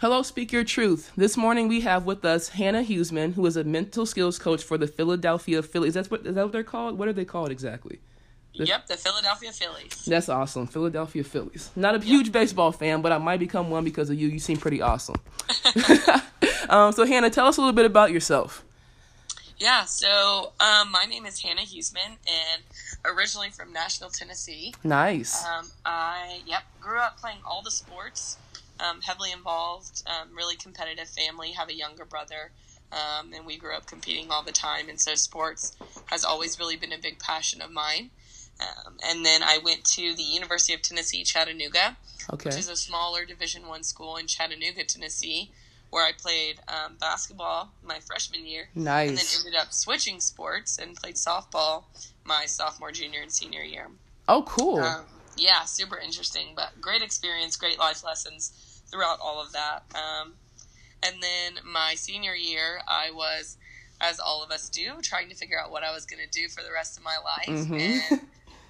Hello, Speak Your Truth. This morning we have with us Hannah Huesman, who is a mental skills coach for the Philadelphia Phillies. That's what is that what they're called? What are they called exactly? The, yep, the Philadelphia Phillies. That's awesome. Philadelphia Phillies. Not a yep. huge baseball fan, but I might become one because of you. You seem pretty awesome. um, so Hannah, tell us a little bit about yourself. Yeah, so um, my name is Hannah Huesman, and originally from Nashville, Tennessee. Nice. Um, I yep grew up playing all the sports um, heavily involved, um, really competitive family, have a younger brother, um, and we grew up competing all the time. And so sports has always really been a big passion of mine. Um, and then I went to the University of Tennessee, Chattanooga, okay. which is a smaller Division One school in Chattanooga, Tennessee, where I played um, basketball my freshman year. Nice. And then ended up switching sports and played softball my sophomore, junior, and senior year. Oh, cool. Um, yeah, super interesting, but great experience, great life lessons throughout all of that. Um, and then my senior year, I was, as all of us do, trying to figure out what I was going to do for the rest of my life. Mm-hmm. And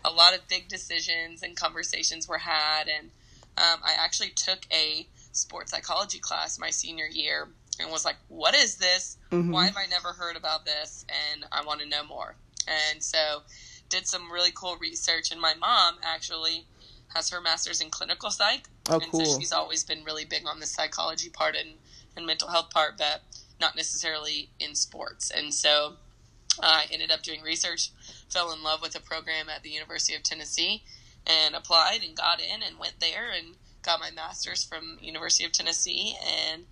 a lot of big decisions and conversations were had. And um, I actually took a sports psychology class my senior year and was like, what is this? Mm-hmm. Why have I never heard about this? And I want to know more. And so did some really cool research. And my mom actually has her master's in clinical psych. Oh, and cool. so she's always been really big on the psychology part and, and mental health part, but not necessarily in sports. And so I ended up doing research, fell in love with a program at the University of Tennessee, and applied and got in and went there and got my master's from University of Tennessee. And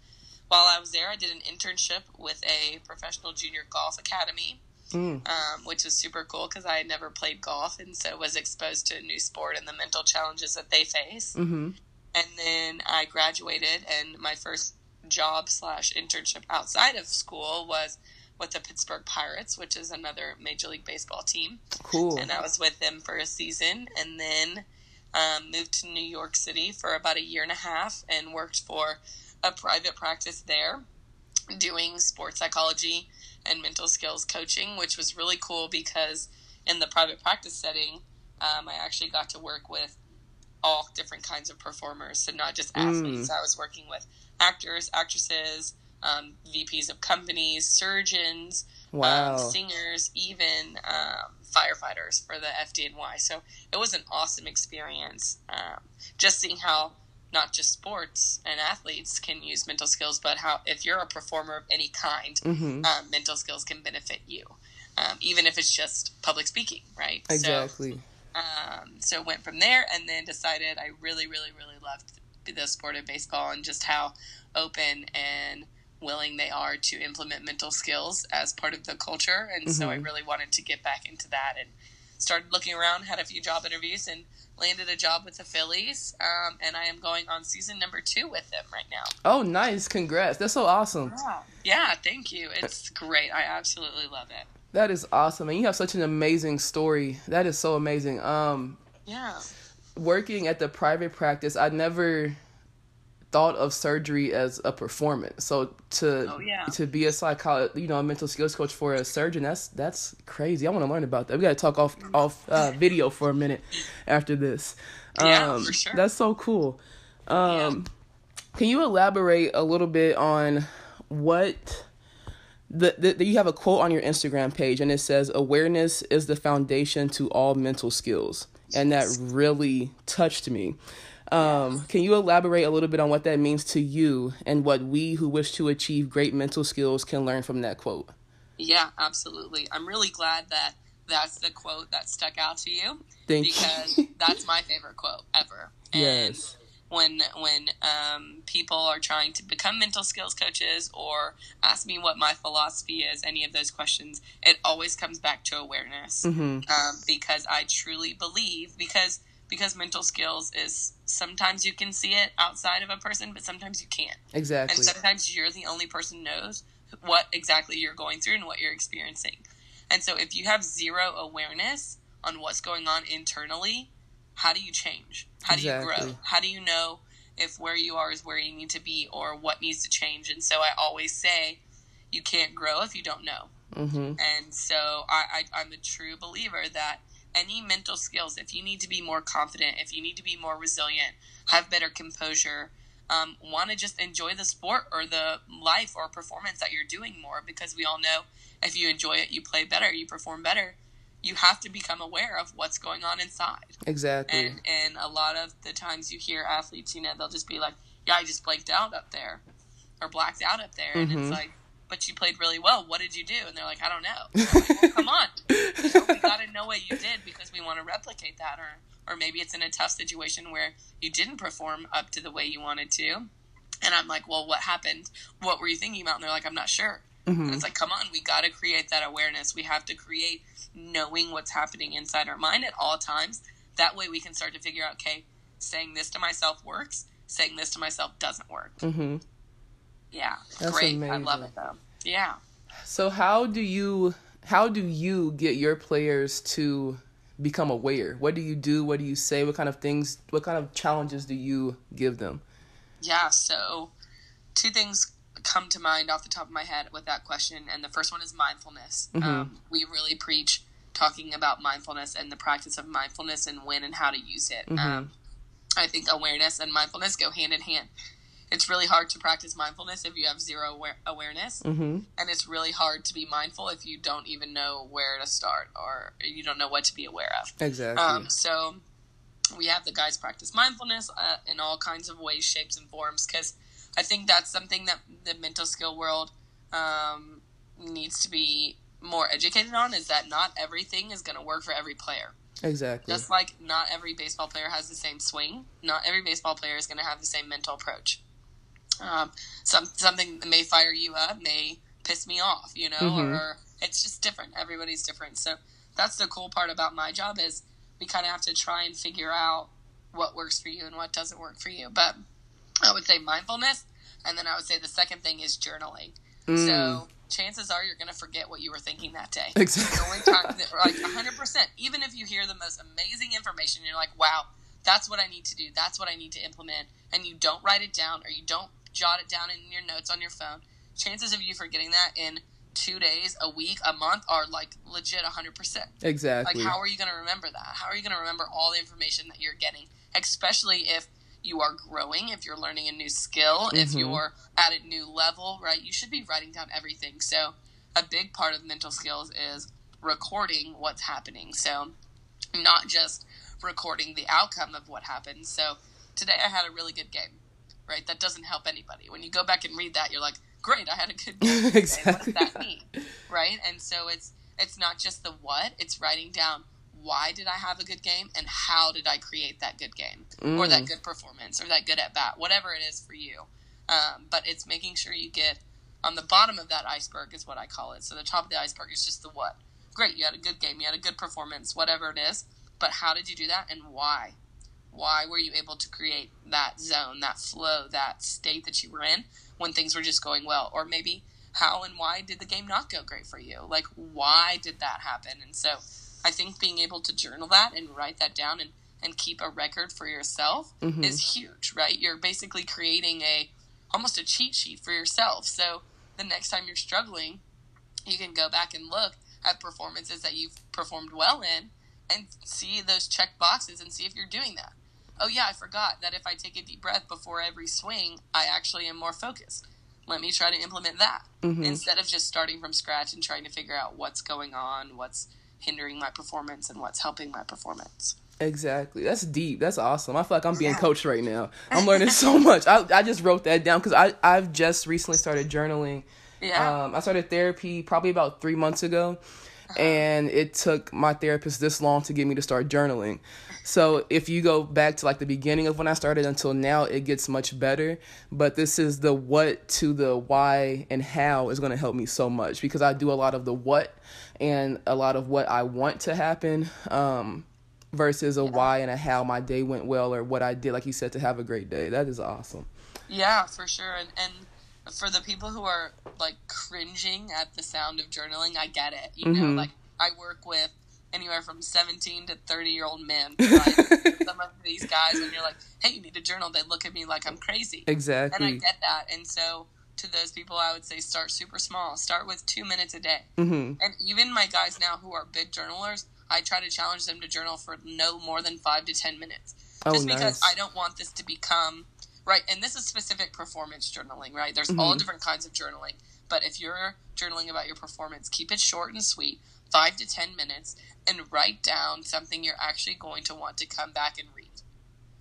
while I was there, I did an internship with a professional junior golf academy mm. um, which was super cool because I had never played golf and so was exposed to a new sport and the mental challenges that they face. Mm-hmm. And then I graduated, and my first job slash internship outside of school was with the Pittsburgh Pirates, which is another Major League Baseball team. Cool. And I was with them for a season, and then um, moved to New York City for about a year and a half and worked for a private practice there, doing sports psychology and mental skills coaching, which was really cool because in the private practice setting, um, I actually got to work with all different kinds of performers, so not just athletes. Mm. I was working with actors, actresses, um, VPs of companies, surgeons, um, wow. um, singers, even um, firefighters for the FDNY. So it was an awesome experience. Um, just seeing how not just sports and athletes can use mental skills, but how if you're a performer of any kind, mm-hmm. um, mental skills can benefit you, um, even if it's just public speaking, right? Exactly. So, um, so went from there, and then decided I really, really, really loved the sport of baseball and just how open and willing they are to implement mental skills as part of the culture, and mm-hmm. so I mm-hmm. really wanted to get back into that and started looking around, had a few job interviews, and landed a job with the Phillies, um, and I am going on season number two with them right now. Oh, nice! Congrats! That's so awesome. Yeah, yeah thank you. It's great. I absolutely love it. That is awesome, and you have such an amazing story. That is so amazing. Um, yeah. Working at the private practice, I never thought of surgery as a performance. So to oh, yeah. to be a psychologist, you know, a mental skills coach for a surgeon, that's that's crazy. I want to learn about that. We got to talk off off uh, video for a minute after this. Yeah, um, for sure. That's so cool. Um, yeah. Can you elaborate a little bit on what the, the, the you have a quote on your Instagram page and it says awareness is the foundation to all mental skills, and that really touched me. Um, can you elaborate a little bit on what that means to you and what we who wish to achieve great mental skills can learn from that quote? Yeah, absolutely. I'm really glad that that's the quote that stuck out to you Thank because you. that's my favorite quote ever. And yes. When when um, people are trying to become mental skills coaches or ask me what my philosophy is, any of those questions, it always comes back to awareness mm-hmm. um, because I truly believe because because mental skills is sometimes you can see it outside of a person, but sometimes you can't. Exactly. And sometimes you're the only person knows what exactly you're going through and what you're experiencing. And so if you have zero awareness on what's going on internally, how do you change? How do exactly. you grow? How do you know if where you are is where you need to be or what needs to change? And so I always say you can't grow if you don't know. Mm-hmm. And so I, I, I'm a true believer that any mental skills, if you need to be more confident, if you need to be more resilient, have better composure, um, want to just enjoy the sport or the life or performance that you're doing more because we all know if you enjoy it, you play better, you perform better. You have to become aware of what's going on inside. Exactly. And and a lot of the times you hear athletes, you know, they'll just be like, "Yeah, I just blanked out up there, or blacked out up there," and Mhm. it's like, "But you played really well. What did you do?" And they're like, "I don't know." Like, well, come on, you know, we got to know what you did because we want to replicate that, or or maybe it's in a tough situation where you didn't perform up to the way you wanted to. And I'm like, well, what happened? What were you thinking about? And they're like, I'm not sure. And Mhm. it's like, come on, we got to create that awareness. We have to create knowing what's happening inside our mind at all times. That way we can start to figure out, okay, saying this to myself works, saying this to myself doesn't work. Mhm. Yeah. That's Great. I love it though. Yeah. So how do you how do you get your players to become aware? What do you do? What do you say? What kind of things? What kind of challenges do you give them? Yeah, so two things come to mind off the top of my head with that question, and the first one is mindfulness. Mhm. Um, we really preach talking about mindfulness and the practice of mindfulness and when and how to use it. Mhm. Um, I think awareness and mindfulness go hand in hand. It's really hard to practice mindfulness if you have zero aware- awareness, Mm-hmm. and it's really hard to be mindful if you don't even know where to start or you don't know what to be aware of. Exactly. Um, so we have the guys practice mindfulness uh, in all kinds of ways, shapes, and forms because I think that's something that the mental skill world um, needs to be more educated on. Is that not everything is going to work for every player. exactly. Just like not every baseball player has the same swing, not every baseball player is going to have the same mental approach. Um, some something that may fire you up may piss me off, you know, Mhm. or it's just different. Everybody's different. So that's the cool part about my job is we kind of have to try and figure out what works for you and what doesn't work for you. But I would say mindfulness, and then I would say the second thing is journaling. Mm. So chances are you're going to forget what you were thinking that day. Exactly. The only time that, like 100%, even if you hear the most amazing information, you're like, wow, that's what I need to do. That's what I need to implement. And you don't write it down or you don't jot it down in your notes on your phone. Chances of you forgetting that in two days, a week, a month are like legit 100%. Exactly. Like, how are you going to remember that? How are you going to remember all the information that you're getting? Especially if you are growing, if you're learning a new skill, if Mhm. you're at a new level, right? You should be writing down everything. So, a big part of mental skills is recording what's happening. So, not just recording the outcome of what happened. So, today I had a really good game, right? That doesn't help anybody. When you go back and read that, you're like, great, I had a good game. Exactly. What does that mean? right? And so it's it's not just the what; it's writing down why did I have a good game and how did I create that good game or that Mm. good performance or that good at bat, whatever it is for you. Um, but it's making sure you get on the bottom of that iceberg is what I call it. So the top of the iceberg is just the what. Great, you had a good game, you had a good performance, whatever it is. But how did you do that and why? Why were you able to create that zone, that flow, that state that you were in when things were just going well? Or maybe how and why did the game not go great for you? Like, why did that happen? And so I think being able to journal that and write that down and, and keep a record for yourself Mhm. is huge, right? You're basically creating a almost a cheat sheet for yourself. So the next time you're struggling, you can go back and look at performances that you've performed well in and see those check boxes and see if you're doing that. Oh yeah, I forgot that if I take a deep breath before every swing, I actually am more focused. Let me try to implement that Mhm. instead of just starting from scratch and trying to figure out what's going on, what's hindering my performance, and what's helping my performance. Exactly. That's deep. That's awesome. I feel like I'm being coached right now. I'm learning so much. I, I just wrote that down because I I've just recently started journaling. Yeah. Um, I started therapy probably about three months ago, Uh-huh. and it took my therapist this long to get me to start journaling. So if you go back to like the beginning of when I started until now, it gets much better. But this is the what to the why and how is going to help me so much because I do a lot of the what and a lot of what I want to happen. Um, versus a why and a how my day went well or what I did, like you said, to have a great day. That is awesome. Yeah, for sure. And and for the people who are like cringing at the sound of journaling, I get it. You know, Mhm. like I work with anywhere from 17 to 30 year old men. Right? Some of these guys, when you're like, hey, you need a journal, they look at me like I'm crazy. Exactly. And I get that. And so to those people, I would say start super small. Start with two minutes a day. hmm And even my guys now who are big journalers, I try to challenge them to journal for no more than five to ten minutes. Oh, Just because nice. I don't want this to become right, and this is specific performance journaling, right? There's all Mhm. different kinds of journaling, but if you're journaling about your performance, keep it short and sweet, five to ten minutes, and write down something you're actually going to want to come back and read.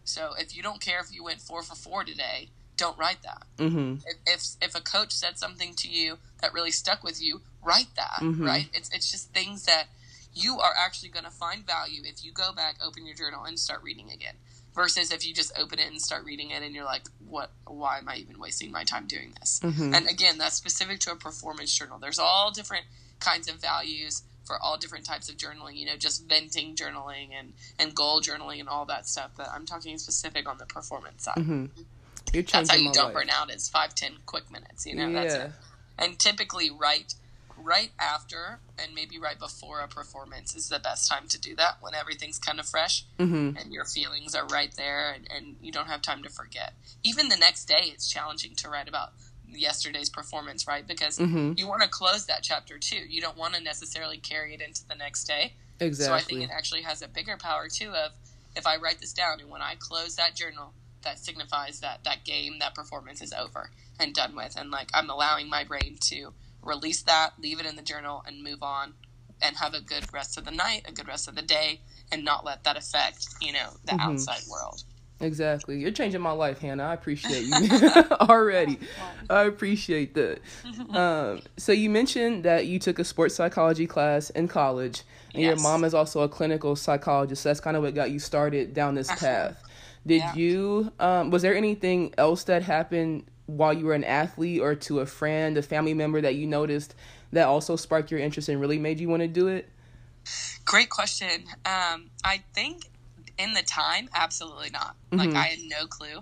So if you don't care if you went four for four today, don't write that. Mm-hmm. If if, if a coach said something to you that really stuck with you, write that. Mhm. Right? It's it's just things that you are actually going to find value if you go back, open your journal, and start reading again. Versus if you just open it and start reading it, and you're like, "What? Why am I even wasting my time doing this?" Mm-hmm. And again, that's specific to a performance journal. There's all different kinds of values for all different types of journaling. You know, just venting journaling and and goal journaling and all that stuff. But I'm talking specific on the performance side. mm-hmm. That's how you don't life. burn out. Is five ten quick minutes. You know, that's yeah. it. And typically, right right after and maybe right before a performance is the best time to do that when everything's kind of fresh Mm-hmm. and your feelings are right there and, and you don't have time to forget. Even the next day, it's challenging to write about yesterday's performance, right? Because Mm-hmm. you want to close that chapter too. You don't want to necessarily carry it into the next day. Exactly. So I think it actually has a bigger power too of if I write this down and when I close that journal, that signifies that that game, that performance is over and done with. And like I'm allowing my brain to release that, leave it in the journal and move on and have a good rest of the night, a good rest of the day, and not let that affect, you know, the Mhm. outside world. Exactly. You're changing my life, Hannah. I appreciate you already. I appreciate that. Um, so you mentioned that you took a sports psychology class in college, and your mom is also a clinical psychologist. That's kind of what got you started down this path. Did Yeah. you? Um, was there anything else that happened while you were an athlete, or to a friend, a family member that you noticed that also sparked your interest and really made you want to do it? Great question. Um, I think in the time, absolutely not. Like Mhm. I had no clue.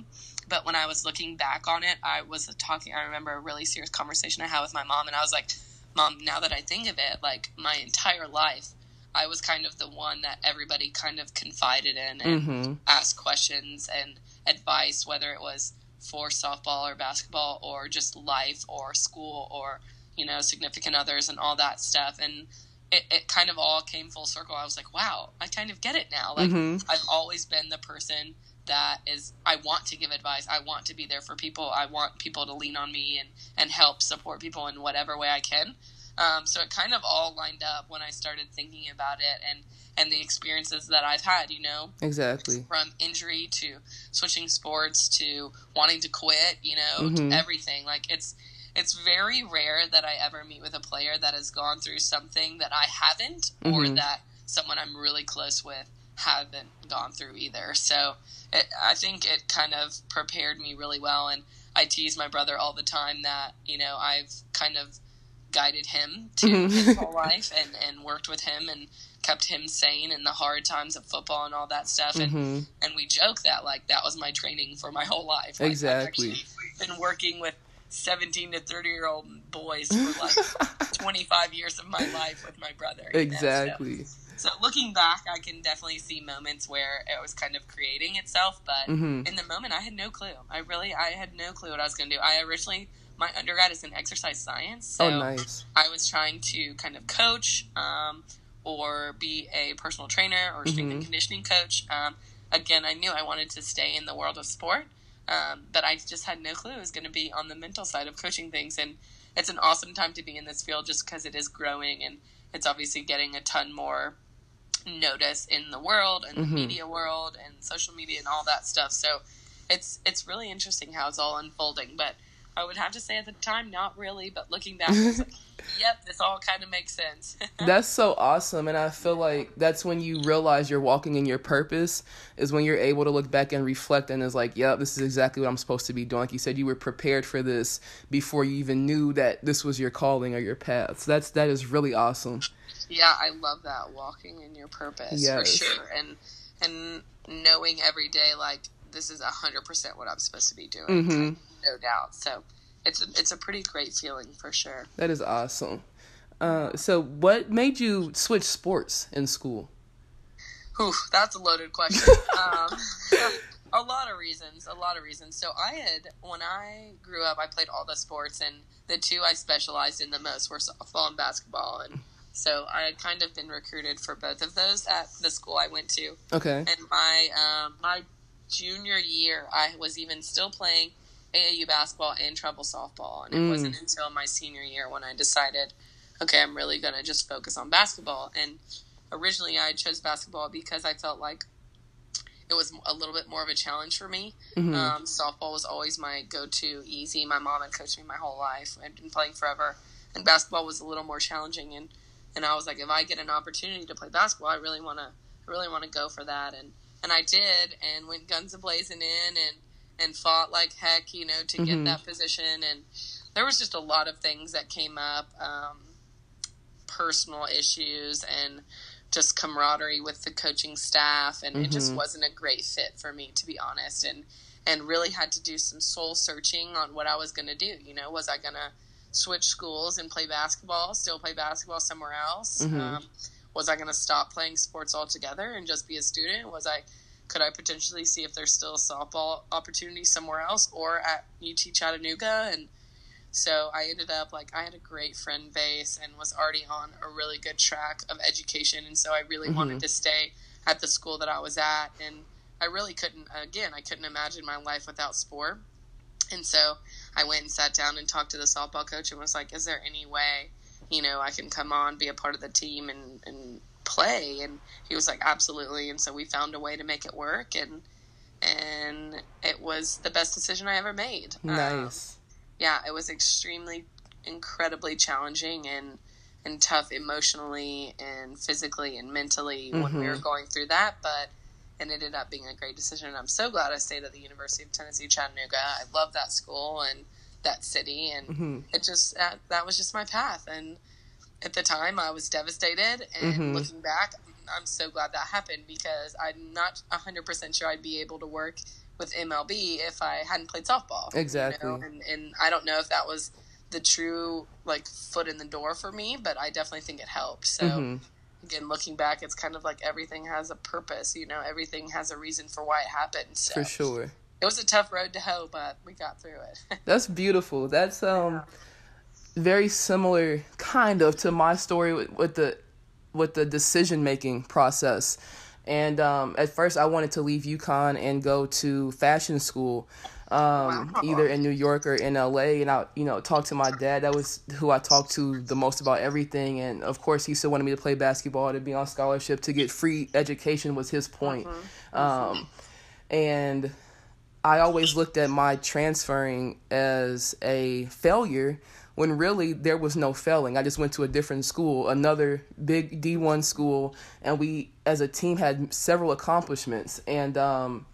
But when I was looking back on it, I was talking. I remember a really serious conversation I had with my mom, and I was like, "Mom, now that I think of it, like my entire life, I was kind of the one that everybody kind of confided in and Mm-hmm. asked questions and advice, whether it was for softball or basketball or just life or school or you know significant others and all that stuff. And it, it kind of all came full circle. I was like wow i kind of get it now. Like Mhm. i've always been the person that is i want to give advice. I want to be there for people. I want people to lean on me and and help support people in whatever way i can. Um, so it kind of all lined up when i started thinking about it. And and the experiences that i've had you know Exactly. from injury to switching sports to wanting to quit, you know, Mhm. to everything. Like it's it's very rare that I ever meet with a player that has gone through something that I haven't or Mhm. that someone I'm really close with haven't gone through either. So it, I think it kind of prepared me really well and I tease my brother all the time that, you know, I've kind of guided him to Mhm. his whole life and, and worked with him and kept him sane in the hard times of football and all that stuff. And hmm and we joke that like that was my training for my whole life. Like, Exactly. Been working with 17 to 30 year old boys for like 25 years of my life with my brother. know, so- Exactly. So, looking back, I can definitely see moments where it was kind of creating itself, but hmm in the moment, I had no clue. I really, I had no clue what I was going to do. I originally, my undergrad is in exercise science, so oh, nice. I was trying to kind of coach um, or be a personal trainer or strength and Mhm. conditioning coach. Um, again, I knew I wanted to stay in the world of sport, um, but I just had no clue it was going to be on the mental side of coaching things. And it's an awesome time to be in this field just because it is growing and it's obviously getting a ton more notice in the world and Mhm. the media world and social media and all that stuff. So it's it's really interesting how it's all unfolding. But I would have to say at the time, not really. But looking back, like, yep, this all kind of makes sense. That's so awesome. And I feel like that's when you realize you're walking in your purpose, is when you're able to look back and reflect and is like, yep, this is exactly what I'm supposed to be doing. Like you said, you were prepared for this before you even knew that this was your calling or your path. So that's that is really awesome. yeah, I love that walking in your purpose for sure, and and knowing every day like this is hundred percent what I'm supposed to be doing, hmm no doubt. So it's a, it's a pretty great feeling for sure. That is awesome. Uh, so what made you switch sports in school? Whew, that's a loaded question. um, a lot of reasons. A lot of reasons. So I had when I grew up, I played all the sports, and the two I specialized in the most were softball and basketball, and so I had kind of been recruited for both of those at the school I went to. Okay. And my um, my junior year, I was even still playing AAU basketball and travel softball, and it mm. wasn't until my senior year when I decided, okay, I'm really gonna just focus on basketball. And originally, I chose basketball because I felt like it was a little bit more of a challenge for me. Mm-hmm. Um, softball was always my go-to, easy. My mom had coached me my whole life. I'd been playing forever, and basketball was a little more challenging. And and I was like, if I get an opportunity to play basketball, I really want to, really want to go for that. And and I did, and went guns a blazing in, and and fought like heck, you know, to mm-hmm. get that position. And there was just a lot of things that came up, um, personal issues and just camaraderie with the coaching staff, and mm-hmm. it just mm-hmm. wasn't a great fit for me, to be honest. And and really had to do some soul searching on what I was going to do. You know, was I going to switch schools and play basketball, still play basketball somewhere else? Mm-hmm. Um, was I going to stop playing sports altogether and just be a student? Was I could I potentially see if there's still a softball opportunity somewhere else or at UT Chattanooga? And so I ended up like I had a great friend base and was already on a really good track of education, and so I really mm-hmm. wanted to stay at the school that I was at, and I really couldn't. Again, I couldn't imagine my life without sport, and so I went and sat down and talked to the softball coach and was like, "Is there any way?" You know, I can come on, be a part of the team, and, and play and he was like absolutely and so we found a way to make it work and and it was the best decision i ever made nice um, yeah it was extremely incredibly challenging and and tough emotionally and physically and mentally mm-hmm. when we were mm-hmm. going through that but it ended up being a great decision and i'm so glad i stayed at the university of tennessee chattanooga i love that school and that city and mm-hmm. it just that, that was just my path and at the time I was devastated and mm-hmm. looking back I'm so glad that happened because I'm not 100% sure I'd be able to work with MLB if I hadn't played softball. Exactly. You know? and, and I don't know if that was the true like foot in the door for me, but I definitely think it helped. So mm-hmm. again, looking back, it's kind of like everything has a purpose, you know, everything has a reason for why it happened. So for sure. It was a tough road to hoe, but we got through it. That's beautiful. That's um yeah very similar kind of to my story with, with the with the decision making process. And um, at first, I wanted to leave UConn and go to fashion school, um, either in New York or in LA. And I, you know, talk to my dad. That was who I talked to the most about everything. And of course, he still wanted me to play basketball, to be on scholarship, to get free education was his point. Mm-hmm. Um, and I always looked at my transferring as a failure when really there was no failing. I just went to a different school, another big D1 school, and we as a team had several accomplishments. And um,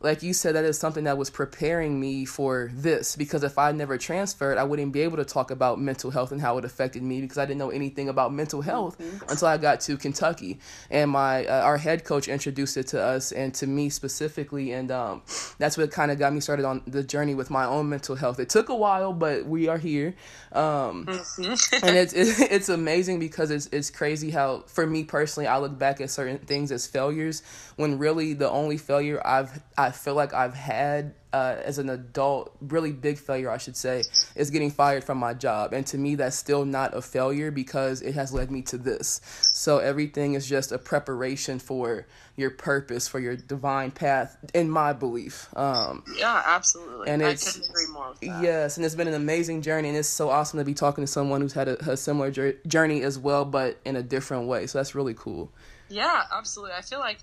like you said, that is something that was preparing me for this because if I never transferred, I wouldn't be able to talk about mental health and how it affected me because I didn't know anything about mental health mm-hmm. until I got to Kentucky. And my uh, our head coach introduced it to us and to me specifically, and um, that's what kind of got me started on the journey with my own mental health. It took a while, but we are here, um, mm-hmm. and it's it's amazing because it's it's crazy how for me personally, I look back at certain things as failures when really the only failure I've I feel like I've had uh, as an adult, really big failure, I should say, is getting fired from my job. And to me, that's still not a failure because it has led me to this. So everything is just a preparation for your purpose, for your divine path, in my belief. Um, yeah, absolutely. And it's, I couldn't agree more with that. Yes, and it's been an amazing journey, and it's so awesome to be talking to someone who's had a, a similar journey as well, but in a different way. So that's really cool. Yeah, absolutely. I feel like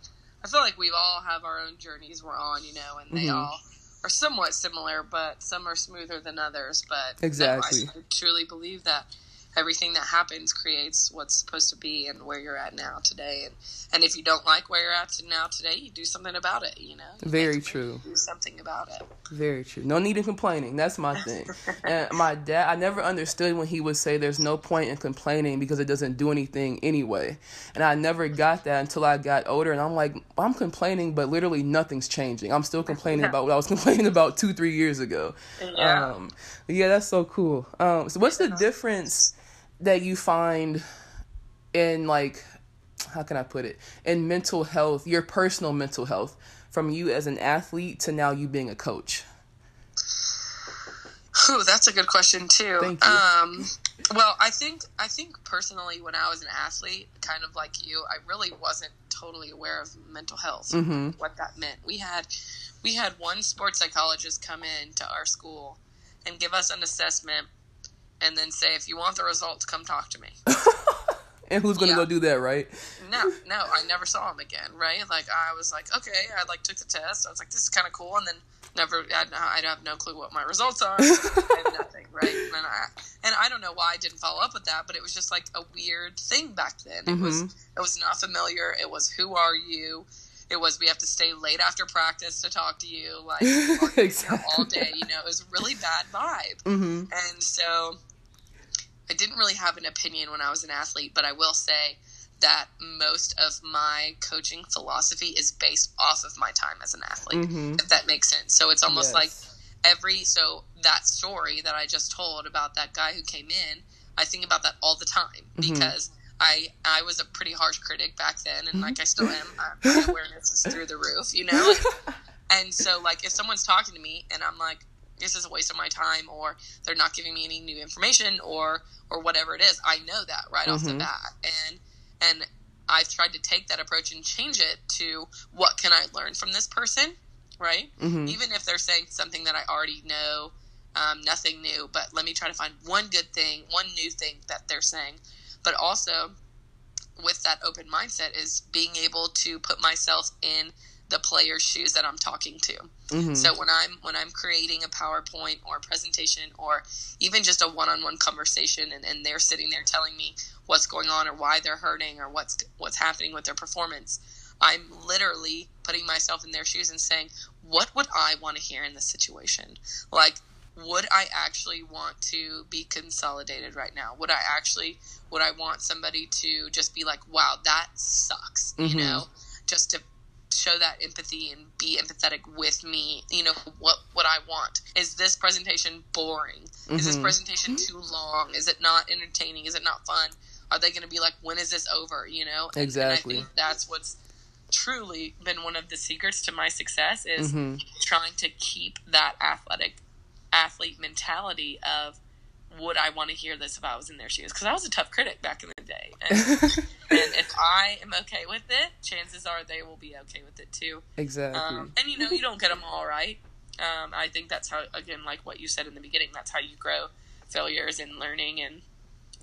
I feel like we all have our own journeys we're on, you know, and they mm-hmm. all are somewhat similar, but some are smoother than others. But exactly, I truly believe that everything that happens creates what's supposed to be and where you're at now today. And and if you don't like where you're at now today, you do something about it. You know, you very true. Do something about it. Very true. No need in complaining. That's my thing. and my dad, I never understood when he would say, "There's no point in complaining because it doesn't do anything anyway." And I never got that until I got older, and I'm like, I'm complaining, but literally nothing's changing. I'm still complaining about what I was complaining about two, three years ago. Yeah. Um, yeah, that's so cool. Um, so what's the difference? That you find in like how can I put it in mental health, your personal mental health, from you as an athlete to now you being a coach? Ooh, that's a good question too. Thank you. Um, well, I think I think personally, when I was an athlete, kind of like you, I really wasn't totally aware of mental health, Mm-hmm. what that meant. We had we had one sports psychologist come in to our school and give us an assessment and then say if you want the results come talk to me. And who's gonna Yeah. go do that, right? No, no, I never saw him again. Right? Like I was like, okay, I like took the test. I was like, this is kind of cool, and then never. I, I have no clue what my results are. Nothing. Right? And I and I don't know why I didn't follow up with that, but it was just like a weird thing back then. It was mm-hmm. it was not familiar. It was who are you? It was we have to stay late after practice to talk to you, like know, all day. You know, it was a really bad vibe. Mm-hmm. And so I didn't really have an opinion when I was an athlete, but I will say that most of my coaching philosophy is based off of my time as an athlete, Mhm. if that makes sense. So it's almost Yes. like every so that story that I just told about that guy who came in, I think about that all the time Mhm. because I I was a pretty harsh critic back then, and like I still am. Uh, my awareness is through the roof, you know. And so, like, if someone's talking to me and I'm like, "This is a waste of my time," or they're not giving me any new information, or or whatever it is, I know that right off the Mhm. bat, and and I've tried to take that approach and change it to what can I learn from this person, right? Mhm. Even if they're saying something that I already know, um, nothing new, but let me try to find one good thing, one new thing that they're saying, but also with that open mindset is being able to put myself in the player's shoes that I'm talking to. Mhm. So when I'm when I'm creating a PowerPoint or a presentation or even just a one-on-one conversation and, and they're sitting there telling me what's going on or why they're hurting or what's what's happening with their performance, I'm literally putting myself in their shoes and saying, what would I want to hear in this situation? Like would I actually want to be consolidated right now? Would I actually would I want somebody to just be like, "Wow, that sucks," Mhm. you know, just to show that empathy and be empathetic with me. You know, what what I want is this presentation boring? Is this Mhm. presentation too long? Is it not entertaining? Is it not fun? Are they going to be like, "When is this over?" You know, And- Exactly. And I think that's what's truly been one of the secrets to my success is Mhm. trying to keep that athletic athlete mentality of would I want to hear this if I was in their shoes? Because I was a tough critic back in the day, and, and if I am okay with it, chances are they will be okay with it too. exactly. Um, and you know, you don't get them all right. Um, I think that's how, again, like what you said in the beginning, that's how you grow failures and learning and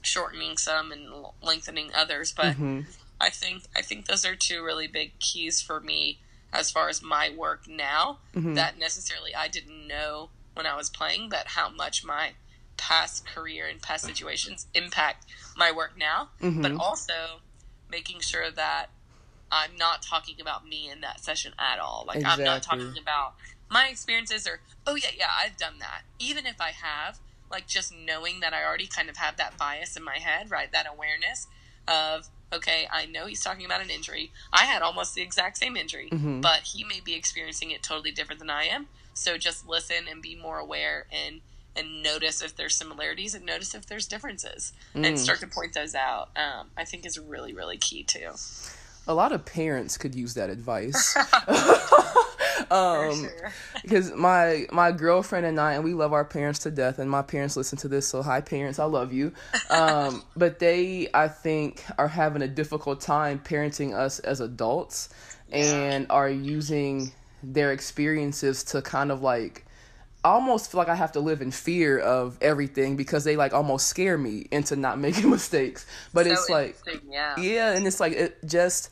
shortening some and l- lengthening others. But Mhm. I think I think those are two really big keys for me as far as my work now Mhm. that necessarily I didn't know when I was playing, but how much my past career and past situations impact my work now. Mhm. But also making sure that I'm not talking about me in that session at all. Like I'm not talking about my experiences or oh yeah yeah I've done that. Even if I have, like just knowing that I already kind of have that bias in my head, right? That awareness of okay, I know he's talking about an injury. I had almost the exact same injury, Mhm. but he may be experiencing it totally different than I am. So just listen and be more aware and and notice if there's similarities and notice if there's differences and Mm. start to point those out. Um, I think is really really key too. A lot of parents could use that advice. Um, sure. because my my girlfriend and I and we love our parents to death and my parents listen to this so hi parents I love you um but they I think are having a difficult time parenting us as adults and are using their experiences to kind of like I almost feel like I have to live in fear of everything because they like almost scare me into not making mistakes but So it's like yeah. yeah, and it's like it just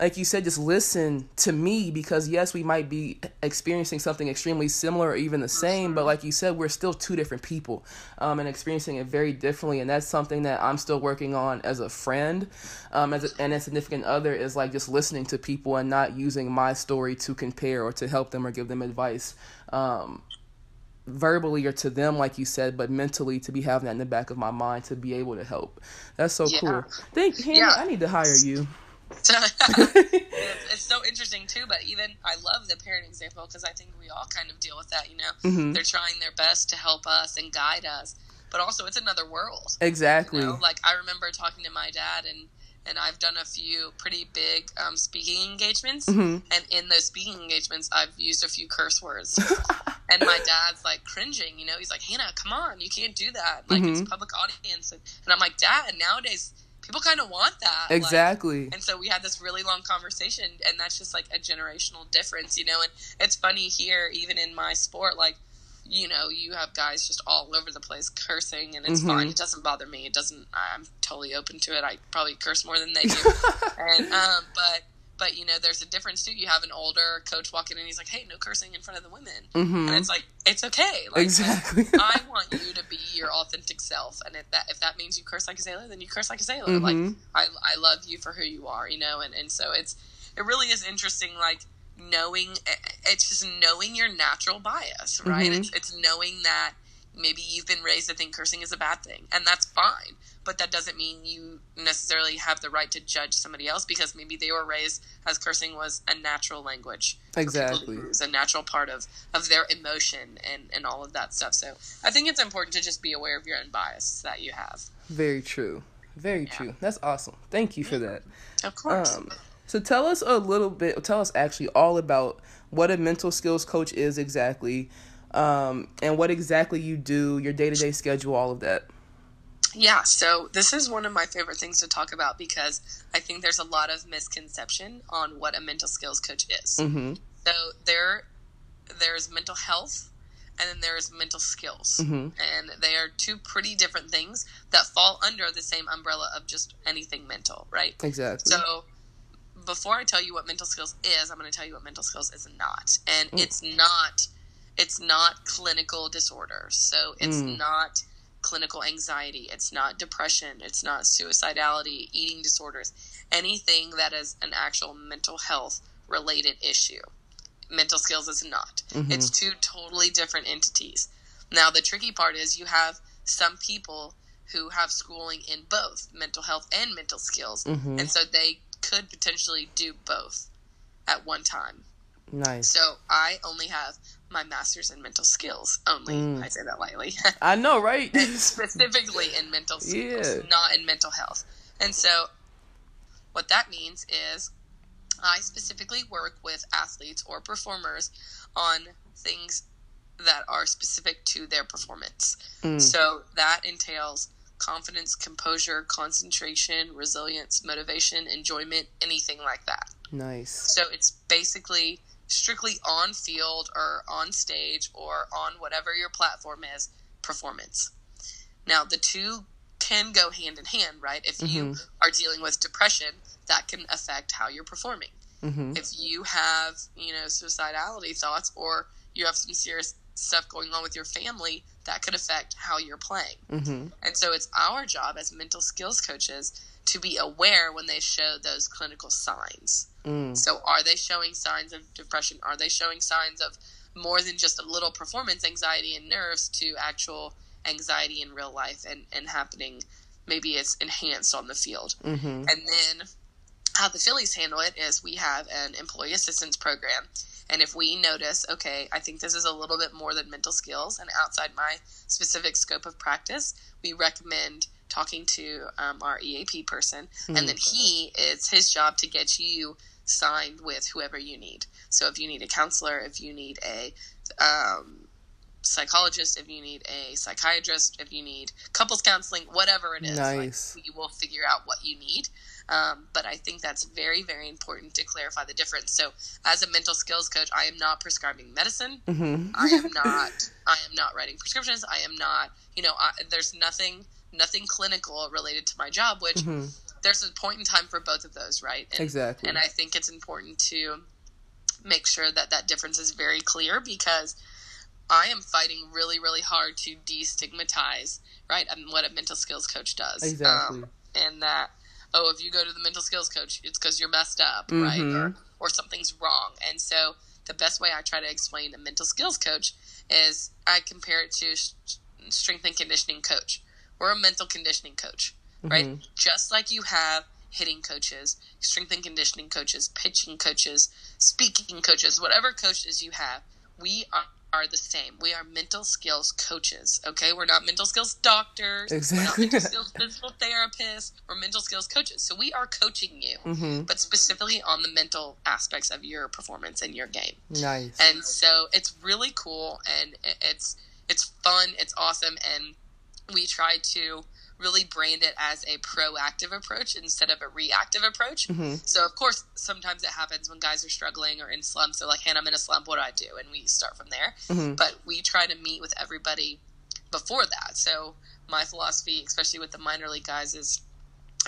like you said, just listen to me because yes, we might be experiencing something extremely similar or even the same, but like you said, we're still two different people, um, and experiencing it very differently, and that's something that I'm still working on as a friend, um, as a, and a significant other is like just listening to people and not using my story to compare or to help them or give them advice. Um, verbally or to them like you said but mentally to be having that in the back of my mind to be able to help that's so Yeah. cool thank Hannah, Yeah. i need to hire you So, it's, it's so interesting too. But even I love the parent example because I think we all kind of deal with that. You know, Mhm. they're trying their best to help us and guide us, but also it's another world. exactly You know, like I remember talking to my dad and. And I've done a few pretty big um, speaking engagements, Mhm. and in those speaking engagements, I've used a few curse words. and my dad's like cringing, you know. He's like, "Hannah, come on, you can't do that. Like it's a public audience." And, and I'm like, "Dad, nowadays people kind of want that. Exactly. Like, and so we had this really long conversation, and that's just like a generational difference, you know. And it's funny here, even in my sport, like you know, you have guys just all over the place cursing, and it's mm-hmm. fine. It doesn't bother me. It doesn't. I'm totally open to it. I probably curse more than they do, and um, but but you know, there's a difference too. You have an older coach walking in, he's like, "Hey, no cursing in front of the women," mm-hmm. and it's like it's okay. Like, exactly. I want you to be your authentic self, and if that if that means you curse like a sailor, then you curse like a sailor. Mm-hmm. Like I I love you for who you are, you know, and and so it's it really is interesting, like knowing it's just knowing your natural bias, right? Mm-hmm. It's it's knowing that maybe you've been raised to think cursing is a bad thing, and that's fine. But that doesn't mean you necessarily have the right to judge somebody else because maybe they were raised as cursing was a natural language exactly. It was a natural part of of their emotion and and all of that stuff. So i think it's important to just be aware of your own bias that you have. Very true. Very yeah. true. That's awesome. Thank you for that. Of course. Um, so tell us a little bit tell us actually all about what a mental skills coach is exactly um, and what exactly you do your day-to-day schedule all of that yeah, so this is one of my favorite things to talk about because I think there's a lot of misconception on what a mental skills coach is. Mm-hmm. So there, there's mental health, and then there's mental skills, mm-hmm. and they are two pretty different things that fall under the same umbrella of just anything mental, right? Exactly. So before I tell you what mental skills is, I'm going to tell you what mental skills is not, and mm. it's not, it's not clinical disorder. So it's mm. not clinical anxiety, it's not depression, it's not suicidality, eating disorders, anything that is an actual mental health related issue. Mental skills is not. Mm-hmm. It's two totally different entities. Now, the tricky part is you have some people who have schooling in both mental health and mental skills, mm-hmm. and so they could potentially do both at one time. Nice. So I only have my master's in mental skills only. Mm. I say that lightly. I know, right? specifically in mental skills, yeah. not in mental health. And so, what that means is, I specifically work with athletes or performers on things that are specific to their performance. Mm. So that entails confidence, composure, concentration, resilience, motivation, enjoyment, anything like that. Nice. So it's basically strictly on field or on stage or on whatever your platform is performance. Now, the two can go hand in hand, right? If you mm-hmm. are dealing with depression, that can affect how you're performing. Mm-hmm. If you have, you know, suicidality thoughts or you have some serious stuff going on with your family, that could affect how you're playing. Mm-hmm. And so it's our job as mental skills coaches to be aware when they show those clinical signs. Mm. So, are they showing signs of depression? Are they showing signs of more than just a little performance anxiety and nerves to actual anxiety in real life and, and happening? Maybe it's enhanced on the field. Mm-hmm. And then, how the Phillies handle it is we have an employee assistance program. And if we notice, okay, I think this is a little bit more than mental skills and outside my specific scope of practice, we recommend talking to um, our EAP person. Mm-hmm. And then he, it's his job to get you signed with whoever you need. So if you need a counselor, if you need a um, psychologist, if you need a psychiatrist, if you need couples counseling, whatever it is, nice. like, we will figure out what you need. Um, but I think that's very, very important to clarify the difference. So, as a mental skills coach, I am not prescribing medicine. Mm-hmm. I am not. I am not writing prescriptions. I am not. You know, I, there's nothing, nothing clinical related to my job. Which mm-hmm there's a point in time for both of those, right? And, exactly. And I think it's important to make sure that that difference is very clear because I am fighting really, really hard to destigmatize, right, and what a mental skills coach does. Exactly. Um, and that, oh, if you go to the mental skills coach, it's because you're messed up, mm-hmm. right, or or something's wrong. And so the best way I try to explain a mental skills coach is I compare it to strength and conditioning coach. We're a mental conditioning coach right? Mm-hmm. Just like you have hitting coaches, strength and conditioning coaches, pitching coaches, speaking coaches, whatever coaches you have, we are, are the same. We are mental skills coaches, okay? We're not mental skills doctors. Exactly. We're not mental skills physical therapists. We're mental skills coaches. So we are coaching you, mm-hmm. but specifically on the mental aspects of your performance and your game. Nice. And so it's really cool and it's it's fun, it's awesome and we try to really brand it as a proactive approach instead of a reactive approach. Mm-hmm. So, of course, sometimes it happens when guys are struggling or in slumps. They're like, Hannah, I'm in a slump. What do I do? And we start from there. Mhm. But we try to meet with everybody before that. So, my philosophy, especially with the minor league guys, is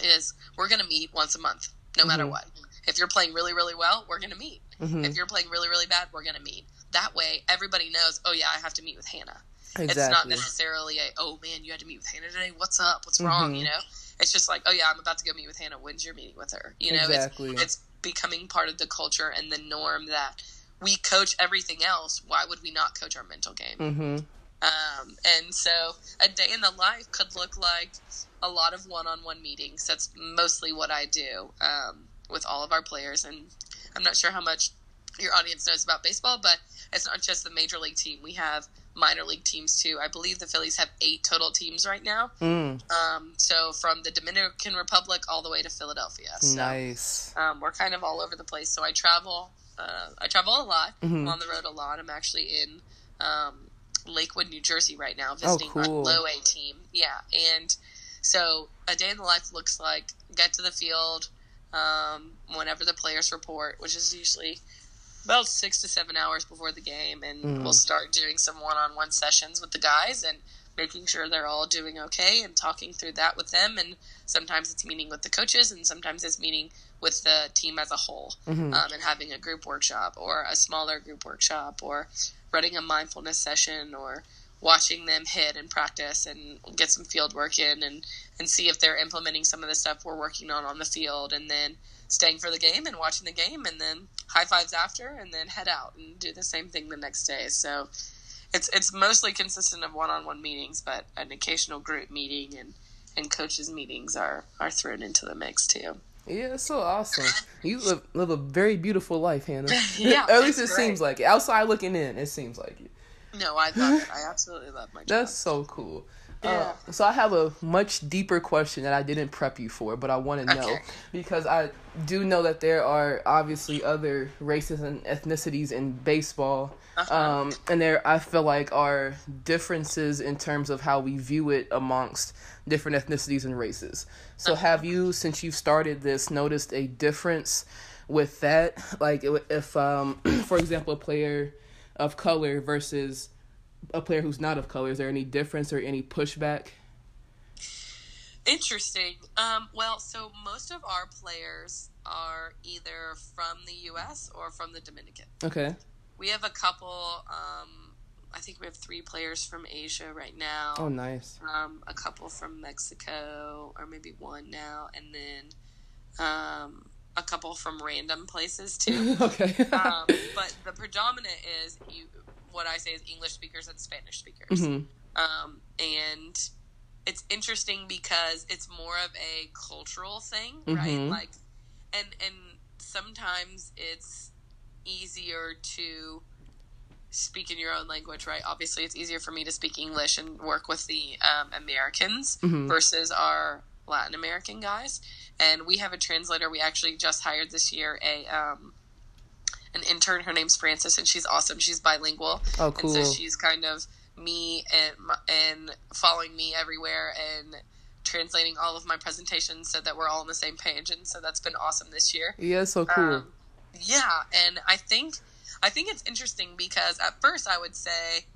is we're going to meet once a month, no matter Mhm. what. If you're playing really, really well, we're going to meet. Mhm. If you're playing really, really bad, we're going to meet. That way, everybody knows, oh, yeah, I have to meet with Hannah. It's not necessarily a, oh, man, you had to meet with Hannah today. What's up? What's wrong? Mhm. You know? It's just like, oh, yeah, I'm about to go meet with Hannah. When's your meeting with her? You know, Exactly. it's, it's becoming part of the culture and the norm that we coach everything else. Why would we not coach our mental game? Mm-hmm. Um, and so a day in the life could look like a lot of one-on-one meetings. That's mostly what I do um, with all of our players. And I'm not sure how much your audience knows about baseball, but it's not just the major league team. We have minor league teams too. I believe the Phillies have eight total teams right now. Mm. Um, so from the Dominican Republic all the way to Philadelphia. So Nice. um, we're kind of all over the place. So I travel. Uh, I travel a lot. Mhm. I'm on the road a lot. I'm actually in um, Lakewood, New Jersey right now, visiting Oh, cool. our low A team. Yeah, and so a day in the life looks like get to the field um, whenever the players report, which is usually about six to seven hours before the game, and Mm. we'll start doing some one-on-one sessions with the guys and making sure they're all doing okay and talking through that with them. And sometimes it's meeting with the coaches, and sometimes it's meeting with the team as a whole, Mhm. um, and having a group workshop or a smaller group workshop or running a mindfulness session or watching them hit and practice and get some field work in and, and see if they're implementing some of the stuff we're working on on the field and then staying for the game and watching the game and then high fives after and then head out and do the same thing the next day so it's it's mostly consistent of one-on-one meetings but an occasional group meeting and and coaches meetings are are thrown into the mix too Yeah, it's so awesome. You live live a very beautiful life, Hannah. Yeah, At least it it's seems like it. Outside looking in, it seems like it. no i love it i absolutely love my job That's so cool. Yeah. Uh, so I have a much deeper question that I didn't prep you for, but I want to know Okay. because I do know that there are obviously other races and ethnicities in baseball, Uh-huh. um, and there I feel like are differences in terms of how we view it amongst different ethnicities and races. So Uh-huh. have you, since you've started this, noticed a difference with that? Like if, um, for example, a player of color versus a player who's not of color, is there any difference or any pushback? Interesting. Um, well, so most of our players are either from the U.S. or from the Dominican. Okay. We have a couple. Um, I think we have three players from Asia right now. Oh, nice. Um, a couple from Mexico, or maybe one now, and then um, a couple from random places too. okay. um, but the predominant is you. What I say is English speakers and Spanish speakers hmm um, and it's interesting because it's more of a cultural thing, right? Mhm. Like, and and sometimes it's easier to speak in your own language, right? Obviously, it's easier for me to speak English and work with the um, Americans Mhm. versus our Latin American guys. And we have a translator. We actually just hired this year a um, an intern. Her name's Frances, and she's awesome. She's bilingual. Oh, And so she's kind of me and and following me everywhere and translating all of my presentations so that we're all on the same page. And so that's been awesome this year. yeah, so cool. Um, yeah, and I think I think it's interesting because at first I would say,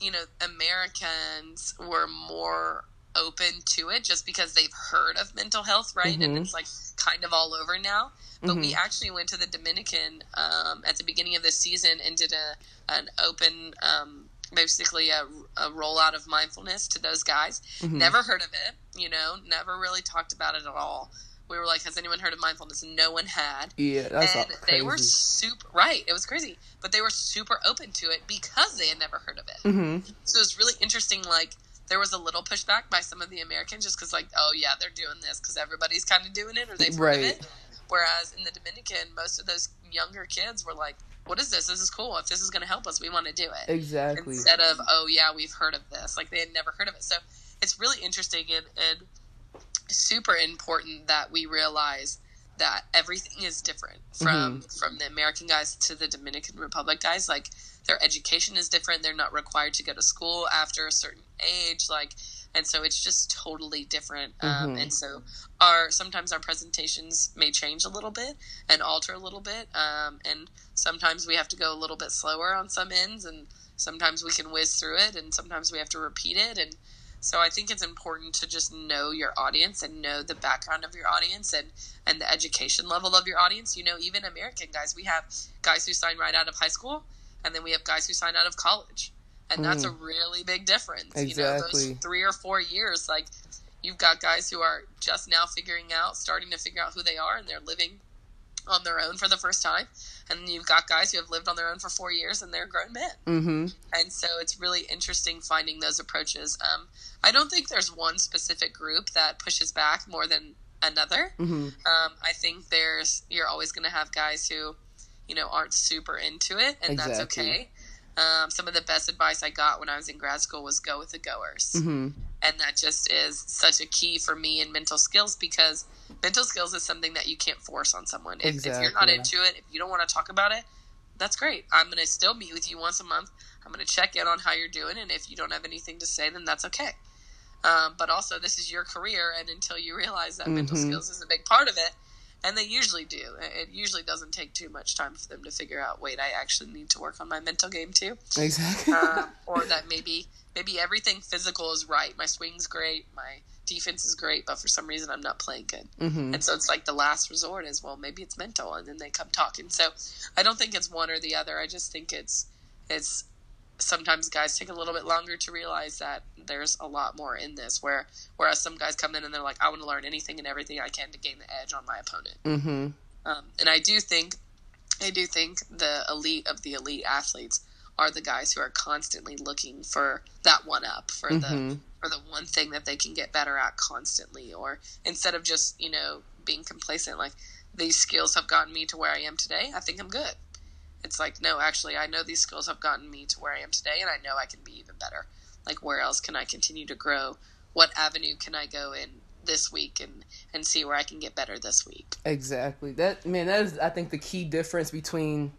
you know, Americans were more open to it just because they've heard of mental health, right? And Mhm. it's like kind of all over now. But we Mhm. actually went to the Dominican um, at the beginning of this season and did a an open. Um, basically a, a rollout of mindfulness to those guys Mhm. never heard of it you know never really talked about it at all we were like has anyone heard of mindfulness and no one had Yeah, that's and crazy. they were super right it was crazy but they were super open to it because they had never heard of it hmm so it was really interesting like there was a little pushback by some of the americans just because like oh yeah they're doing this because everybody's kind of doing it or they've heard of Right. it. Whereas in the dominican most of those younger kids were like what is this? This is cool. If this is going to help us we want to do it. Exactly. instead of oh yeah we've heard of this. Like they had never heard of it. So it's really interesting and, and super important that we realize that everything is different from mm-hmm. from the American guys to the Dominican Republic guys. Like their education is different. They're not required to go to school after a certain age. Like and so it's just totally different. Um, mm-hmm. Um, and so our sometimes our presentations may change a little bit and alter a little bit. Um, and sometimes we have to go a little bit slower on some ends, and sometimes we can whiz through it, and sometimes we have to repeat it. And so I think it's important to just know your audience and know the background of your audience and and the education level of your audience. You know, even American guys, we have guys who sign right out of high school, and then we have guys who sign out of college and that's mm. a really big difference. Exactly. You know, those three or four years, like you've got guys who are just now figuring out, starting to figure out who they are, and they're living on their own for the first time. And you've got guys who have lived on their own for four years, and they're grown men. Mm-hmm. And so it's really interesting finding those approaches. Um, I don't think there's one specific group that pushes back more than another. Mm-hmm. Um, I think there's you're always going to have guys who, you know, aren't super into it, and exactly. that's okay. Um, some of the best advice I got when I was in grad school was go with the goers. Mm-hmm. And that just is such a key for me in mental skills because mental skills is something that you can't force on someone. If, exactly. if you're not into it, if you don't want to talk about it, that's great. I'm going to still meet with you once a month. I'm going to check in on how you're doing. And if you don't have anything to say, then that's okay. Um, but also, this is your career. And until you realize that mm-hmm. mental skills is a big part of it, and they usually do. It usually doesn't take too much time for them to figure out. Wait, I actually need to work on my mental game too. Exactly. um, or that maybe maybe everything physical is right. My swing's great. My defense is great, but for some reason I'm not playing good. Mm-hmm. And so it's like the last resort is well, maybe it's mental, and then they come talking. So I don't think it's one or the other. I just think it's it's sometimes guys take a little bit longer to realize that there's a lot more in this. Where whereas some guys come in and they're like, I want to learn anything and everything I can to gain the edge on my opponent. Mm-hmm. Um, and I do think, I do think the elite of the elite athletes are the guys who are constantly looking for that one up for mm-hmm. the for the one thing that they can get better at constantly, or instead of just you know being complacent, like these skills have gotten me to where I am today. I think I'm good it's like no actually i know these skills have gotten me to where i am today and i know i can be even better like where else can i continue to grow what avenue can i go in this week and and see where i can get better this week exactly that man that is i think the key difference between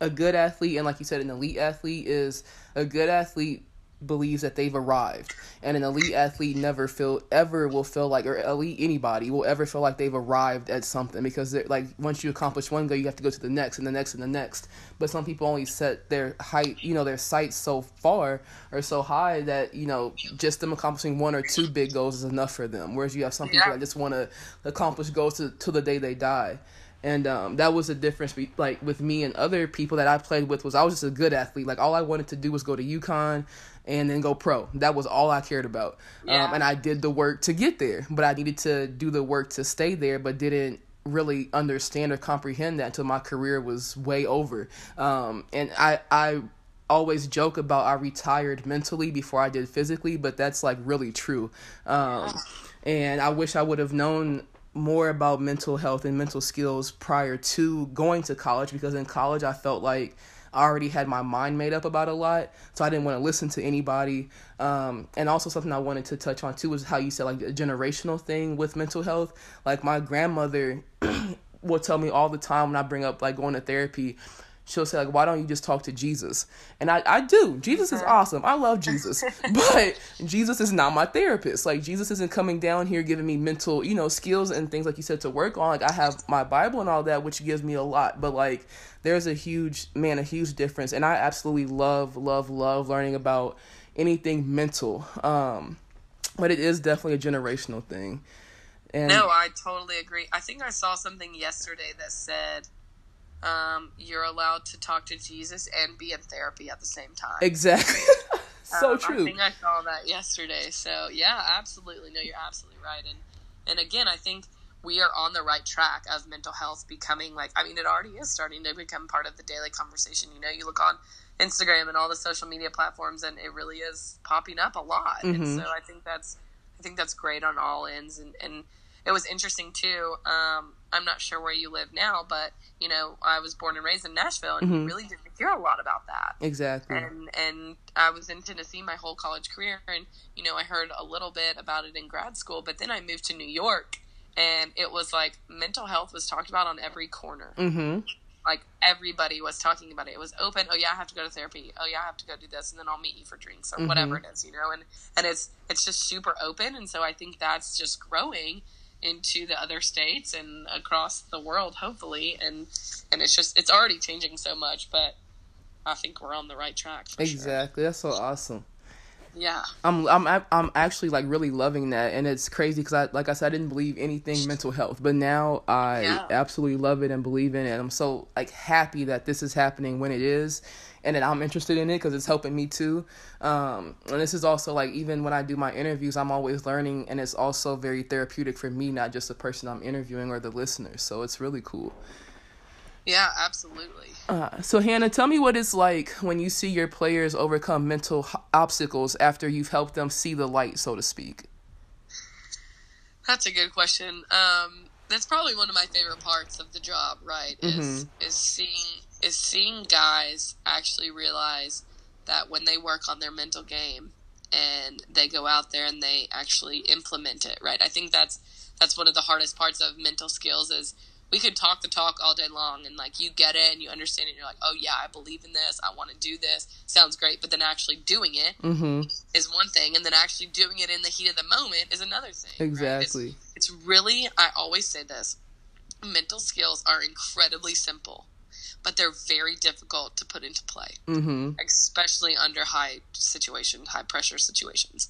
a good athlete and like you said an elite athlete is a good athlete believes that they've arrived. And an elite athlete never feel ever will feel like or elite anybody will ever feel like they've arrived at something because they're like once you accomplish one goal you have to go to the next and the next and the next. But some people only set their height you know their sights so far or so high that you know just them accomplishing one or two big goals is enough for them. Whereas you have some people yeah. that just want to accomplish goals to, to the day they die and um, that was the difference be- like with me and other people that i played with was i was just a good athlete like all i wanted to do was go to UConn and then go pro. That was all I cared about. Yeah. Um, and I did the work to get there, but I needed to do the work to stay there, but didn't really understand or comprehend that until my career was way over. Um, and I, I always joke about I retired mentally before I did physically, but that's like really true. Um, and I wish I would have known more about mental health and mental skills prior to going to college because in college I felt like I already had my mind made up about a lot, so I didn't want to listen to anybody. Um, and also something I wanted to touch on too was how you said like a generational thing with mental health. Like my grandmother will tell me all the time when I bring up like going to therapy she'll say like why don't you just talk to jesus? And i, I do. Jesus is awesome. I love jesus. But jesus is not my therapist. Like jesus isn't coming down here giving me mental you know skills and things like you said to work on. Like i have my bible and all that which gives me a lot. But like there's a huge man a huge difference. And i absolutely love love love learning about anything mental. Um but it is definitely a generational thing. And no i totally agree. I think i saw something yesterday that said um, you're allowed to talk to Jesus and be in therapy at the same time. Exactly. so um, true. I think I saw that yesterday. So yeah, absolutely. No, you're absolutely right. And and again, I think we are on the right track of mental health becoming like I mean, it already is starting to become part of the daily conversation. You know, you look on Instagram and all the social media platforms, and it really is popping up a lot. Mm-hmm. And so I think that's I think that's great on all ends. And and it was interesting too. Um, I'm not sure where you live now, but you know, I was born and raised in Nashville, and mm-hmm. really didn't hear a lot about that. Exactly. And and I was in Tennessee my whole college career, and you know, I heard a little bit about it in grad school, but then I moved to New York, and it was like mental health was talked about on every corner. Mm-hmm. Like everybody was talking about it. It was open. Oh yeah, I have to go to therapy. Oh yeah, I have to go do this, and then I'll meet you for drinks or whatever it is, you know. And and it's it's just super open, and so I think that's just growing into the other states and across the world, hopefully. And and it's just it's already changing so much, but I think we're on the right track. exactly. Sure. That's so awesome. Yeah. I'm I'm I'm actually like really loving that, and it's crazy because I like I said I didn't believe anything mental health, but now I Yeah. absolutely love it and believe in it. I'm so like happy that this is happening when it is, and that I'm interested in it because it's helping me too. Um, and this is also like even when I do my interviews, I'm always learning, and it's also very therapeutic for me, not just the person I'm interviewing or the listener. So it's really cool. Yeah, absolutely. Uh, so Hannah, tell me what it's like when you see your players overcome mental h- obstacles after you've helped them see the light, so to speak. That's a good question. Um, that's probably one of my favorite parts of the job, right? Is is seeing is seeing guys actually realize that when they work on their mental game and they go out there and they actually implement it, right? I think that's that's one of the hardest parts of mental skills is we could talk the talk all day long and like you get it and you understand it and you're like, oh yeah, I believe in this, I want to do this, sounds great, but then actually doing it Mm-hmm. is one thing, and then actually doing it in the heat of the moment is another thing. right? It's- Exactly. It's, really, I always say this mental skills are incredibly simple, but they're very difficult to put into play, Mm-hmm. especially under high situation, high pressure situations.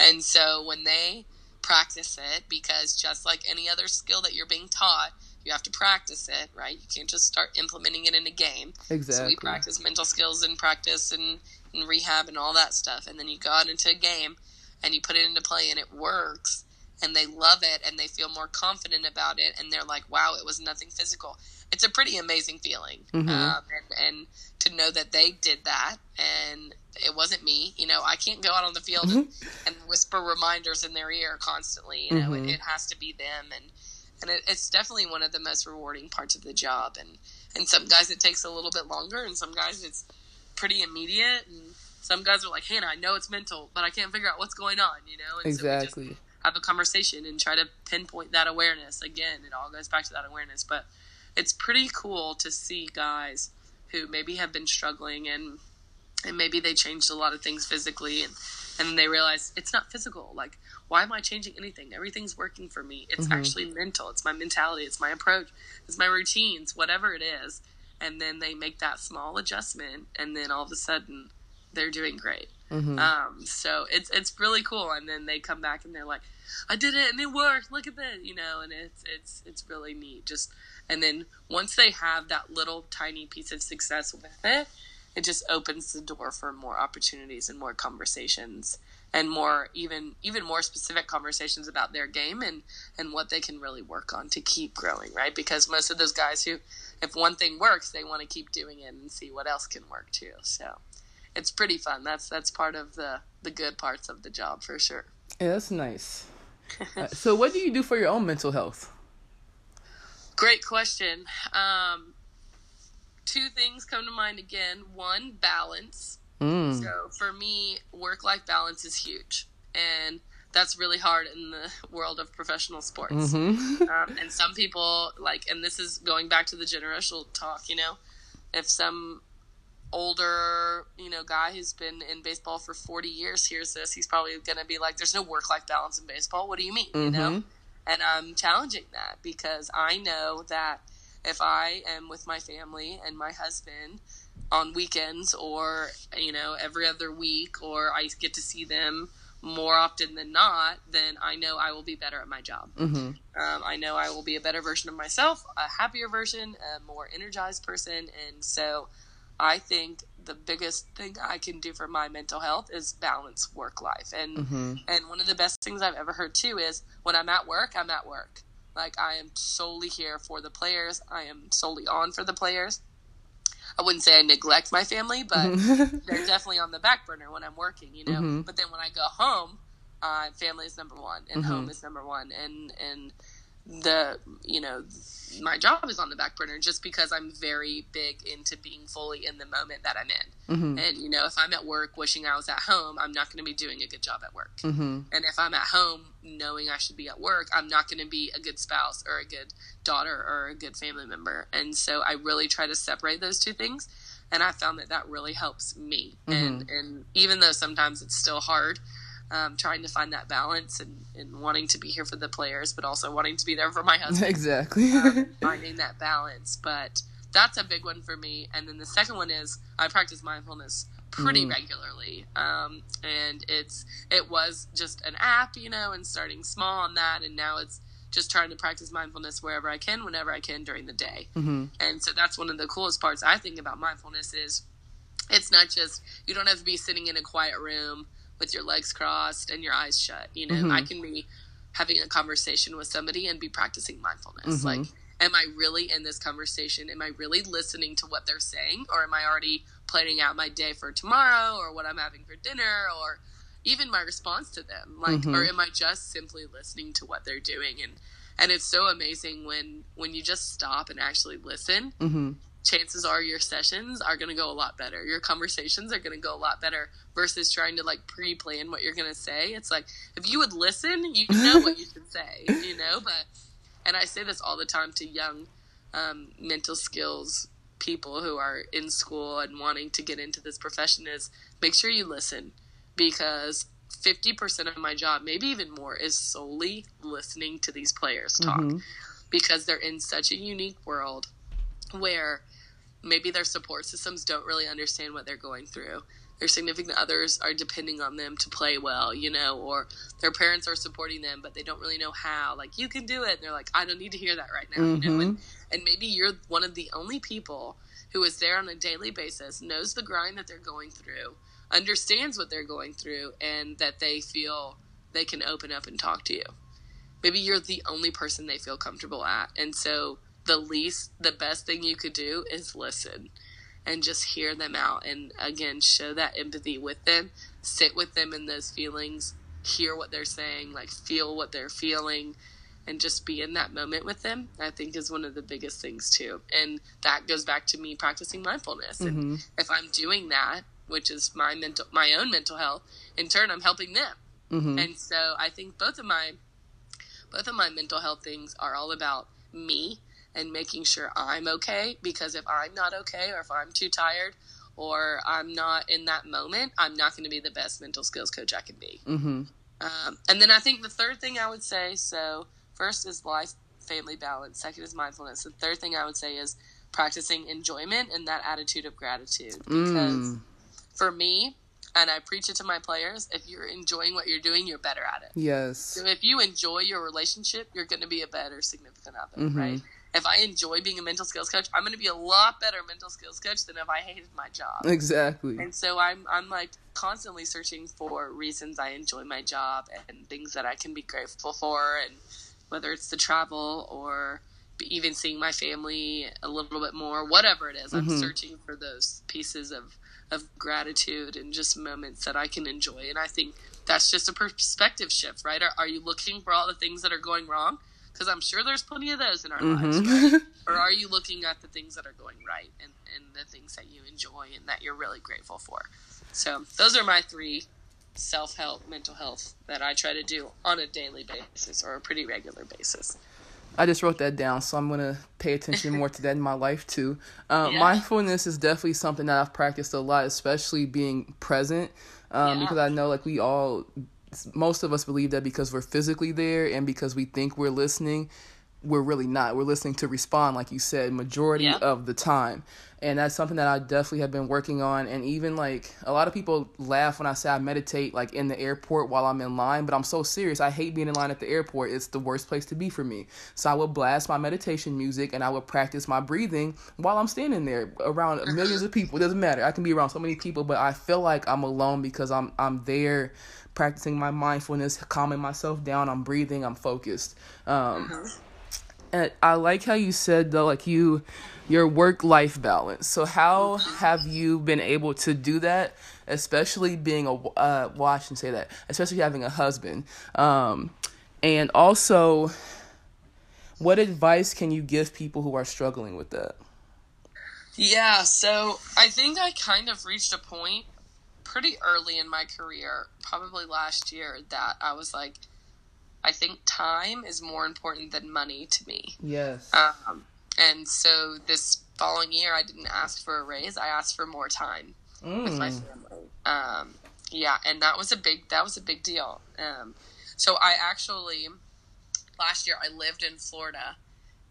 And so when they practice it, because just like any other skill that you're being taught, you have to practice it, right? You can't just start implementing it in a game. Exactly. So we practice mental skills and practice and, and rehab and all that stuff. And then you go out into a game and you put it into play and it works and they love it and they feel more confident about it and they're like, wow, it was nothing physical. It's a pretty amazing feeling. Mhm. Um, and, and to know that they did that and it wasn't me, you know, I can't go out on the field and, and whisper reminders in their ear constantly. You know, it, it has to be them. And, and it, it's definitely one of the most rewarding parts of the job. And, and some guys it takes a little bit longer and some guys it's pretty immediate and some guys are like hannah i know it's mental but i can't figure out what's going on you know and so Exactly. just have a conversation and try to pinpoint that awareness again it all goes back to that awareness but it's pretty cool to see guys who maybe have been struggling and and maybe they changed a lot of things physically and and then they realize it's not physical. Like why am i changing anything? Everything's working for me. It's Mhm. actually mental. It's my mentality. It's my approach. It's my routines whatever it is. And then they make that small adjustment and then all of a sudden they're doing great. Mm-hmm. um, so it's it's really cool. And then they come back and they're like i did it and it worked. Look at this you know and it's it's it's really neat. Just and then once they have that little tiny piece of success with it it just opens the door for more opportunities and more conversations and more even even more specific conversations about their game and and what they can really work on to keep growing right because most of those guys who if one thing works they want to keep doing it and see what else can work too so it's pretty fun that's that's part of the the good parts of the job for sure Yeah, that's nice. Uh, so, what do you do for your own mental health? Great question. Um, two things come to mind again. One, balance. Mm. So for me, work life balance is huge. And that's really hard in the world of professional sports. Mm-hmm. Um, and some people, like, and this is going back to the generational talk, you know, if some older, you know, guy who's been in baseball for 40 years hears this, he's probably going to be like, there's no work life balance in baseball. What do you mean? You know? And I'm challenging that because I know that if I am with my family and my husband on weekends or, you know, every other week, or I get to see them more often than not, then I know I will be better at my job. Mm-hmm. Um, I know I will be a better version of myself, a happier version, a more energized person. And so I think the biggest thing I can do for my mental health is balance work life. And Mm-hmm. and one of the best things I've ever heard too is when I'm at work, I'm at work. Like I am solely here for the players. I am solely on for the players. I wouldn't say I neglect my family, but they're definitely on the back burner when I'm working, you know. Mhm. But then when I go home, uh, family is number one, and Mhm. home is number one, and and the you know my job is on the back burner just because I'm very big into being fully in the moment that I'm in. Mm-hmm. And you know, if I'm at work wishing I was at home, I'm not going to be doing a good job at work. Mm-hmm. And if I'm at home knowing I should be at work, I'm not going to be a good spouse or a good daughter or a good family member. And so I really try to separate those two things. And I found that that really helps me. Mm-hmm. And and even though sometimes it's still hard, um, trying to find that balance and, and wanting to be here for the players, but also wanting to be there for my husband. Exactly. um, finding that balance. But that's a big one for me. And then the second one is I practice mindfulness pretty mm. regularly. Um, and it's it was just an app, you know, and starting small on that, and now it's just trying to practice mindfulness wherever I can, whenever I can during the day. Mm-hmm. And so that's one of the coolest parts I think about mindfulness is it's not just you don't have to be sitting in a quiet room with your legs crossed and your eyes shut. You know, mm-hmm. I can be having a conversation with somebody and be practicing mindfulness. Mm-hmm. Like, am I really in this conversation? Am I really listening to what they're saying? Or am I already planning out my day for tomorrow or what I'm having for dinner or even my response to them? Like, mm-hmm. or am I just simply listening to what they're doing? And, and it's so amazing when, when you just stop and actually listen mm-hmm chances are your sessions are going to go a lot better. Your conversations are going to go a lot better versus trying to like pre-plan what you're going to say. It's like if you would listen, you know what you should say, you know, but and I say this all the time to young um, mental skills people who are in school and wanting to get into this profession is make sure you listen because 50% of my job, maybe even more, is solely listening to these players talk mm-hmm. because they're in such a unique world where maybe their support systems don't really understand what they're going through. Their significant others are depending on them to play well, you know, or their parents are supporting them, but they don't really know how. Like, you can do it. And they're like, I don't need to hear that right now, mm-hmm. you know. And, mm-hmm. and maybe you're one of the only people who is there on a daily basis, knows the grind that they're going through, understands what they're going through, and that they feel they can open up and talk to you. Maybe you're the only person they feel comfortable at. And so the least, the best thing you could do is listen and just hear them out. And again, show that empathy with them, sit with them in those feelings, hear what they're saying, like feel what they're feeling, and just be in that moment with them. I think is one of the biggest things too. And that goes back to me practicing mindfulness. Mm-hmm. And if I'm doing that, which is my mental, my own mental health, in turn, I'm helping them. Mm-hmm. And so I think both of my, both of my mental health things are all about me and making sure I'm okay because if I'm not okay or if I'm too tired or I'm not in that moment, I'm not going to be the best mental skills coach I can be. Mm-hmm. Um, and then I think the third thing I would say so, first is life family balance, second is mindfulness. The third thing I would say is practicing enjoyment and that attitude of gratitude. Because mm. for me, and I preach it to my players, if you're enjoying what you're doing, you're better at it. Yes. So if you enjoy your relationship, you're going to be a better significant other, mm-hmm. right? If I enjoy being a mental skills coach, I'm going to be a lot better mental skills coach than if I hated my job. Exactly. And so I'm I'm like constantly searching for reasons I enjoy my job and things that I can be grateful for and whether it's the travel or even seeing my family a little bit more, whatever it is, mm-hmm. I'm searching for those pieces of of gratitude and just moments that I can enjoy. And I think that's just a perspective shift, right? Are, are you looking for all the things that are going wrong? Because I'm sure there's plenty of those in our mm-hmm. lives, right? or are you looking at the things that are going right and, and the things that you enjoy and that you're really grateful for? So those are my three self help, mental health that I try to do on a daily basis or a pretty regular basis. I just wrote that down, so I'm gonna pay attention more to that in my life too. Uh, yeah. Mindfulness is definitely something that I've practiced a lot, especially being present, um, yeah. because I know like we all most of us believe that because we're physically there and because we think we're listening, we're really not. We're listening to respond, like you said, majority yeah. of the time. And that's something that I definitely have been working on. And even like a lot of people laugh when I say I meditate like in the airport while I'm in line, but I'm so serious. I hate being in line at the airport. It's the worst place to be for me. So I would blast my meditation music and I would practice my breathing while I'm standing there around mm-hmm. millions of people. It doesn't matter. I can be around so many people, but I feel like I'm alone because I'm I'm there practicing my mindfulness, calming myself down. I'm breathing. I'm focused. Um, uh-huh. And I like how you said though, like you, your work life balance. So how have you been able to do that? Especially being a uh, watch and say that, especially having a husband, um, and also What advice can you give people who are struggling with that? Yeah, so I think I kind of reached a point pretty early in my career, probably last year, that I was like, I think time is more important than money to me. Yes. Um, and so this following year, I didn't ask for a raise. I asked for more time mm. with my mm. family. Um, yeah, and that was a big that was a big deal. Um, so I actually last year I lived in Florida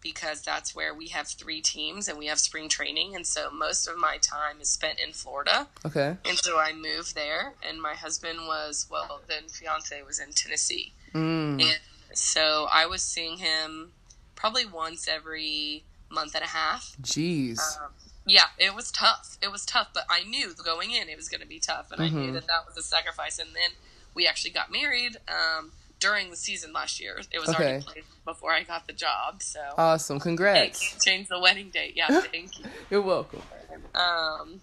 because that's where we have three teams and we have spring training and so most of my time is spent in Florida. Okay. And so I moved there and my husband was well then fiance was in Tennessee. Mm. And so I was seeing him probably once every month and a half. Jeez. Um, yeah, it was tough. It was tough, but I knew going in it was going to be tough, and mm-hmm. I knew mm-hmm. that that was a sacrifice. And then we actually got married um, during the season last year. It was okay. already played before I got the job. So awesome! Congrats. Change the wedding date. Yeah, thank you. You're welcome. Um,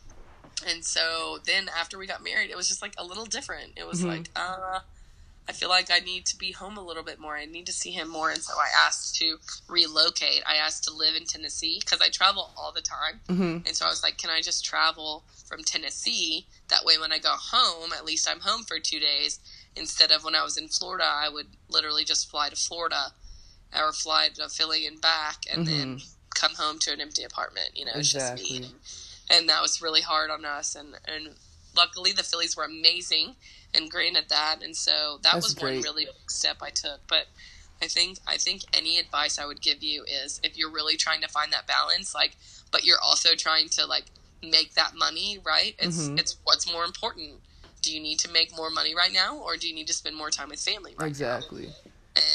and so then after we got married, it was just like a little different. It was mm-hmm. like, uh, I feel like I need to be home a little bit more. I need to see him more. And so I asked to relocate. I asked to live in Tennessee because I travel all the time. Mm-hmm. And so I was like, can I just travel from Tennessee? That way, when I go home, at least I'm home for two days. Instead of when I was in Florida, I would literally just fly to Florida or fly to Philly and back and mm-hmm. then come home to an empty apartment. You know, exactly. just me. And that was really hard on us. And, and luckily, the Phillies were amazing and granted that, and so that That's was great. one really big step I took. But I think I think any advice I would give you is if you're really trying to find that balance, like, but you're also trying to like make that money, right? It's mm-hmm. it's what's more important. Do you need to make more money right now, or do you need to spend more time with family? Right exactly. Now?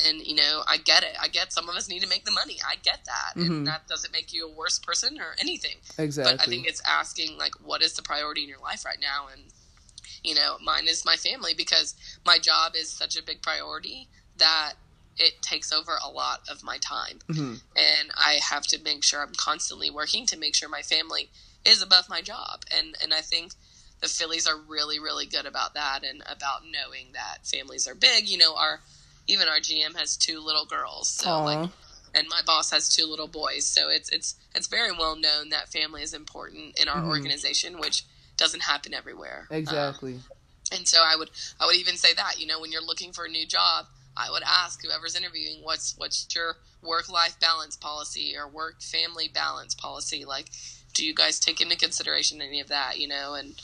And you know, I get it. I get some of us need to make the money. I get that, mm-hmm. and that doesn't make you a worse person or anything. Exactly. But I think it's asking like, what is the priority in your life right now, and you know, mine is my family because my job is such a big priority that it takes over a lot of my time. Mm-hmm. And I have to make sure I'm constantly working to make sure my family is above my job. And and I think the Phillies are really, really good about that and about knowing that families are big. You know, our even our GM has two little girls. So Aww. like and my boss has two little boys. So it's it's it's very well known that family is important in our mm-hmm. organization, which doesn't happen everywhere. Exactly. Um, and so I would I would even say that you know when you're looking for a new job, I would ask whoever's interviewing what's what's your work life balance policy or work family balance policy like do you guys take into consideration any of that you know and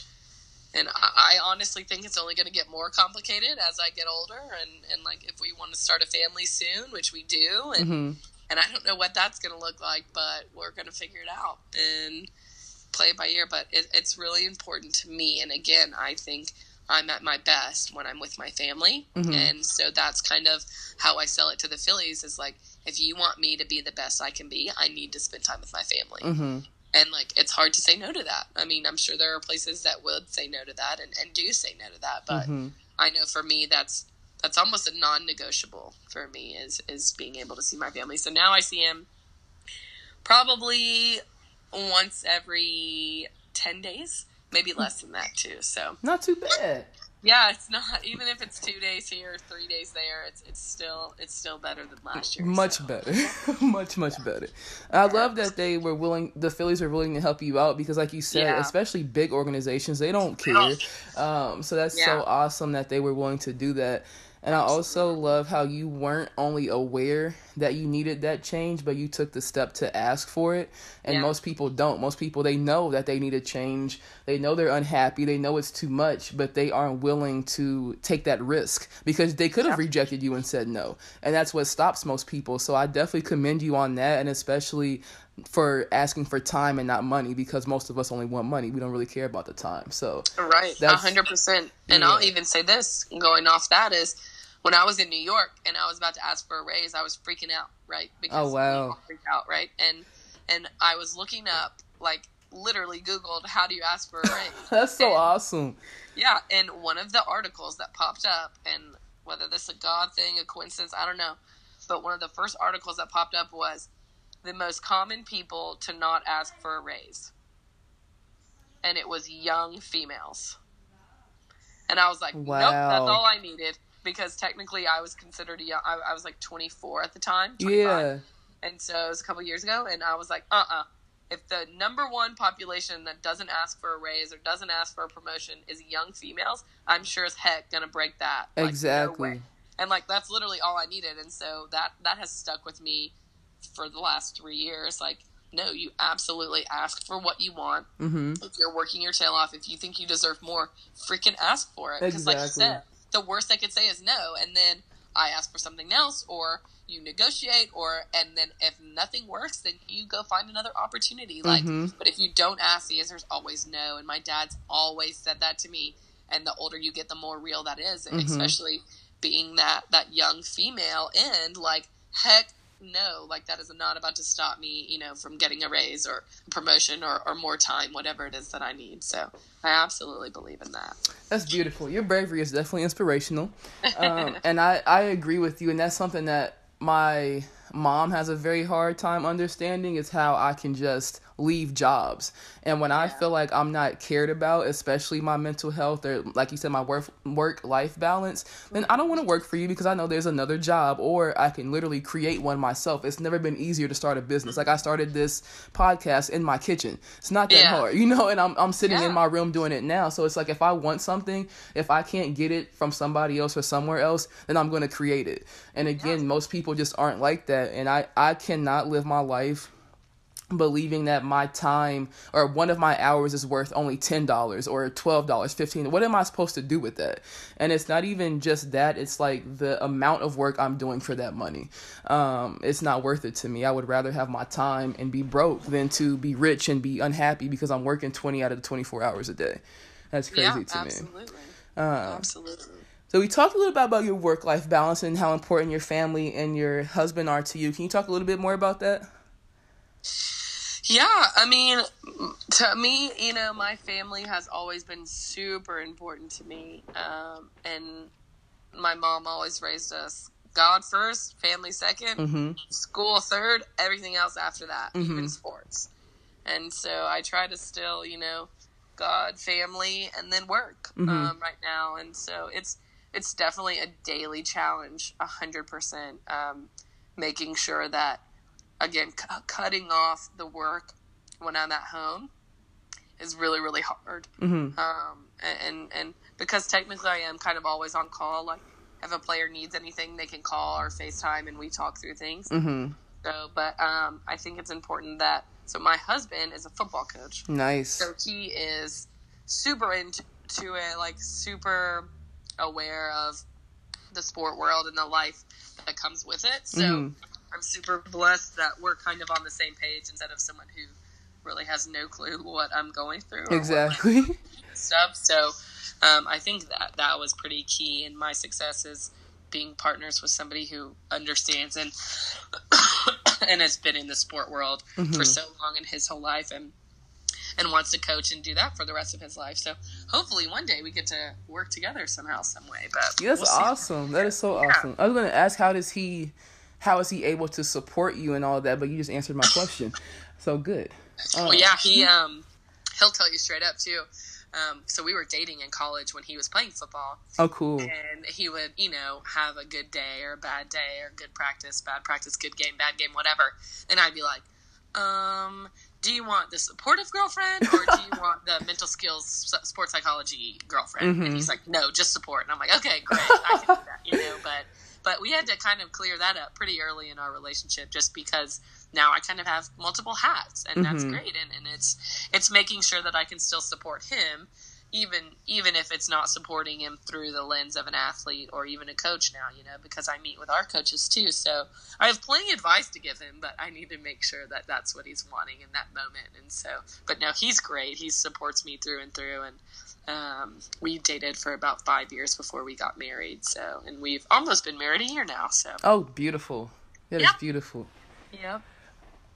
and I, I honestly think it's only going to get more complicated as I get older and and like if we want to start a family soon which we do and mm-hmm. and I don't know what that's going to look like but we're going to figure it out and play by ear, but it, it's really important to me. And again, I think I'm at my best when I'm with my family. Mm-hmm. And so that's kind of how I sell it to the Phillies is like, if you want me to be the best I can be, I need to spend time with my family. Mm-hmm. And like, it's hard to say no to that. I mean, I'm sure there are places that would say no to that and, and do say no to that. But mm-hmm. I know for me, that's, that's almost a non-negotiable for me is, is being able to see my family. So now I see him probably once every 10 days, maybe less than that too. So not too bad. Yeah, it's not even if it's two days here, three days there. It's it's still it's still better than last year. Much so. better, much much better. I love that they were willing. The Phillies are willing to help you out because, like you said, yeah. especially big organizations, they don't care. Um, so that's yeah. so awesome that they were willing to do that. And I also love how you weren't only aware that you needed that change, but you took the step to ask for it. And yeah. most people don't. Most people, they know that they need a change. They know they're unhappy. They know it's too much, but they aren't willing to take that risk because they could have yeah. rejected you and said no. And that's what stops most people. So I definitely commend you on that. And especially for asking for time and not money because most of us only want money. We don't really care about the time. So right, a hundred percent. And yeah. I'll even say this, going off that is when I was in New York and I was about to ask for a raise, I was freaking out, right? Oh, because oh wow, freak out, right? And and I was looking up, like literally Googled, how do you ask for a raise? That's so and, awesome. Yeah, and one of the articles that popped up, and whether this is a God thing, a coincidence, I don't know, but one of the first articles that popped up was the most common people to not ask for a raise, and it was young females. And I was like, wow. nope, that's all I needed because technically I was considered a young. I, I was like 24 at the time. 25. Yeah. And so it was a couple years ago, and I was like, uh uh If the number one population that doesn't ask for a raise or doesn't ask for a promotion is young females, I'm sure as heck gonna break that. Like, exactly. way. and like that's literally all I needed, and so that that has stuck with me for the last three years. Like, no, you absolutely ask for what you want. Mm-hmm. If you're working your tail off, if you think you deserve more, freaking ask for it. Because, like you Exactly. said, the worst they could say is no, and then I ask for something else, or you negotiate, or and then if nothing works, then you go find another opportunity. Like, Mhm. but if you don't ask, the answer is always no. And my dad's always said that to me. And the older you get, the more real that is, Mhm. especially being that that young female. And like, heck no, like that is not about to stop me, you know, from getting a raise or promotion or, or more time, whatever it is that I need. So I absolutely believe in that. That's beautiful. Your bravery is definitely inspirational. Um, and I, I agree with you. And that's something that my mom has a very hard time understanding is how I can just leave jobs. And when I feel like I'm not cared about, especially my mental health or like you said, my work work life balance, then I don't want to work for you because I know there's another job or I can literally create one myself. It's never been easier to start a business. Like I started this podcast in my kitchen. It's not that Yeah. hard, you know, and I'm I'm sitting Yeah. in my room doing it now. So it's like if I want something, if I can't get it from somebody else or somewhere else, then I'm going to create it. And again, most people just aren't like that. And I I cannot live my life believing that my time or one of my hours is worth only $10 or $12 15 what am i supposed to do with that? And it's not even just that it's like the amount of work i'm doing for that money. Um, it's not worth it to me. I would rather have my time and be broke than to be rich and be unhappy because i'm working 20 out of the 24 hours a day. That's crazy yeah, to me. absolutely. uh, absolutely. so we talked a little bit about your work-life balance and how important your family and your husband are to you. Can you talk a little bit more about that Yeah, I mean, to me, you know, my family has always been super important to me. Um, and my mom always raised us God first, family 2nd mm-hmm school third, everything else after that, even Mhm. sports. And so I try to still, you know, God, family, and then work Mhm. um, right now. And so it's it's definitely a daily challenge, a hundred percent. Um, making sure that again, cu- cutting off the work when I'm at home is really really hard. mm-hmm Um, and and because technically I am kind of always on call. Like if a player needs anything, they can call or FaceTime, and we talk through things. mm-hmm So, but um, I think it's important that. So my husband is a football coach, Nice. so he is super into it, like super aware of the sport world and the life that comes with it. So Mhm. I'm super blessed that we're kind of on the same page instead of someone who really has no clue what I'm going through. Exactly. stuff. So um, I think that that was pretty key in my success is being partners with somebody who understands and and has been in the sport world for Mhm. so long in his whole life and and wants to coach and do that for the rest of his life. So hopefully one day we get to work together somehow, some way. But Yeah, that's we'll awesome. That is so Yeah. awesome. I was going to ask how does he how is he able to support you and all that, but you just answered my question. So good. Oh. Well, yeah, he um he'll tell you straight up too. Um, so we were dating in college when he was playing football, Oh, cool. and he would, you know, have a good day or a bad day or good practice, bad practice, good game, bad game, whatever. And I'd be like, um, do you want the supportive girlfriend or do you want the mental skills sports psychology girlfriend? Mhm. And he's like, no, just support. And I'm like, okay, great, I can do that, you know. But but we had to kind of clear that up pretty early in our relationship, just because now I kind of have multiple hats, and that's Mhm. great. And, and it's it's making sure that I can still support him even even if it's not supporting him through the lens of an athlete or even a coach now, you know, because I meet with our coaches too. So I have plenty of advice to give him, but I need to make sure that that's what he's wanting in that moment. And so, but no, he's great. He supports me through and through. And um, we dated for about five years before we got married. So, and we've almost been married a year now. So, Oh, beautiful. That is Yep. beautiful. Yep.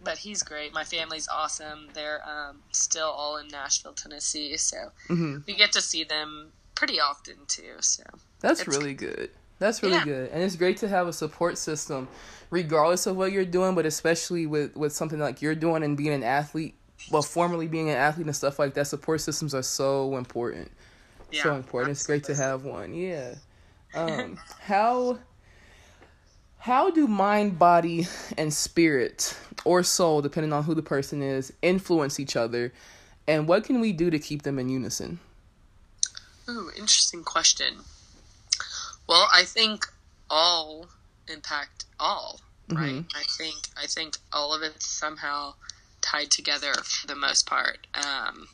But he's great. My family's awesome. They're um, still all in Nashville, Tennessee. So hmm we get to see them pretty often too. So That's really good. That's really Yeah. good. And it's great to have a support system regardless of what you're doing, but especially with with something like you're doing and being an athlete, well, formerly being an athlete and stuff like that, support systems are so important. Yeah, so important. It's great to have one. Yeah. Um, how How do mind, body, and spirit, or soul, depending on who the person is, influence each other? And what can we do to keep them in unison? Ooh, interesting question. Well, I think all impact all, right? Mhm. I think I think all of it somehow tied together for the most part. Um,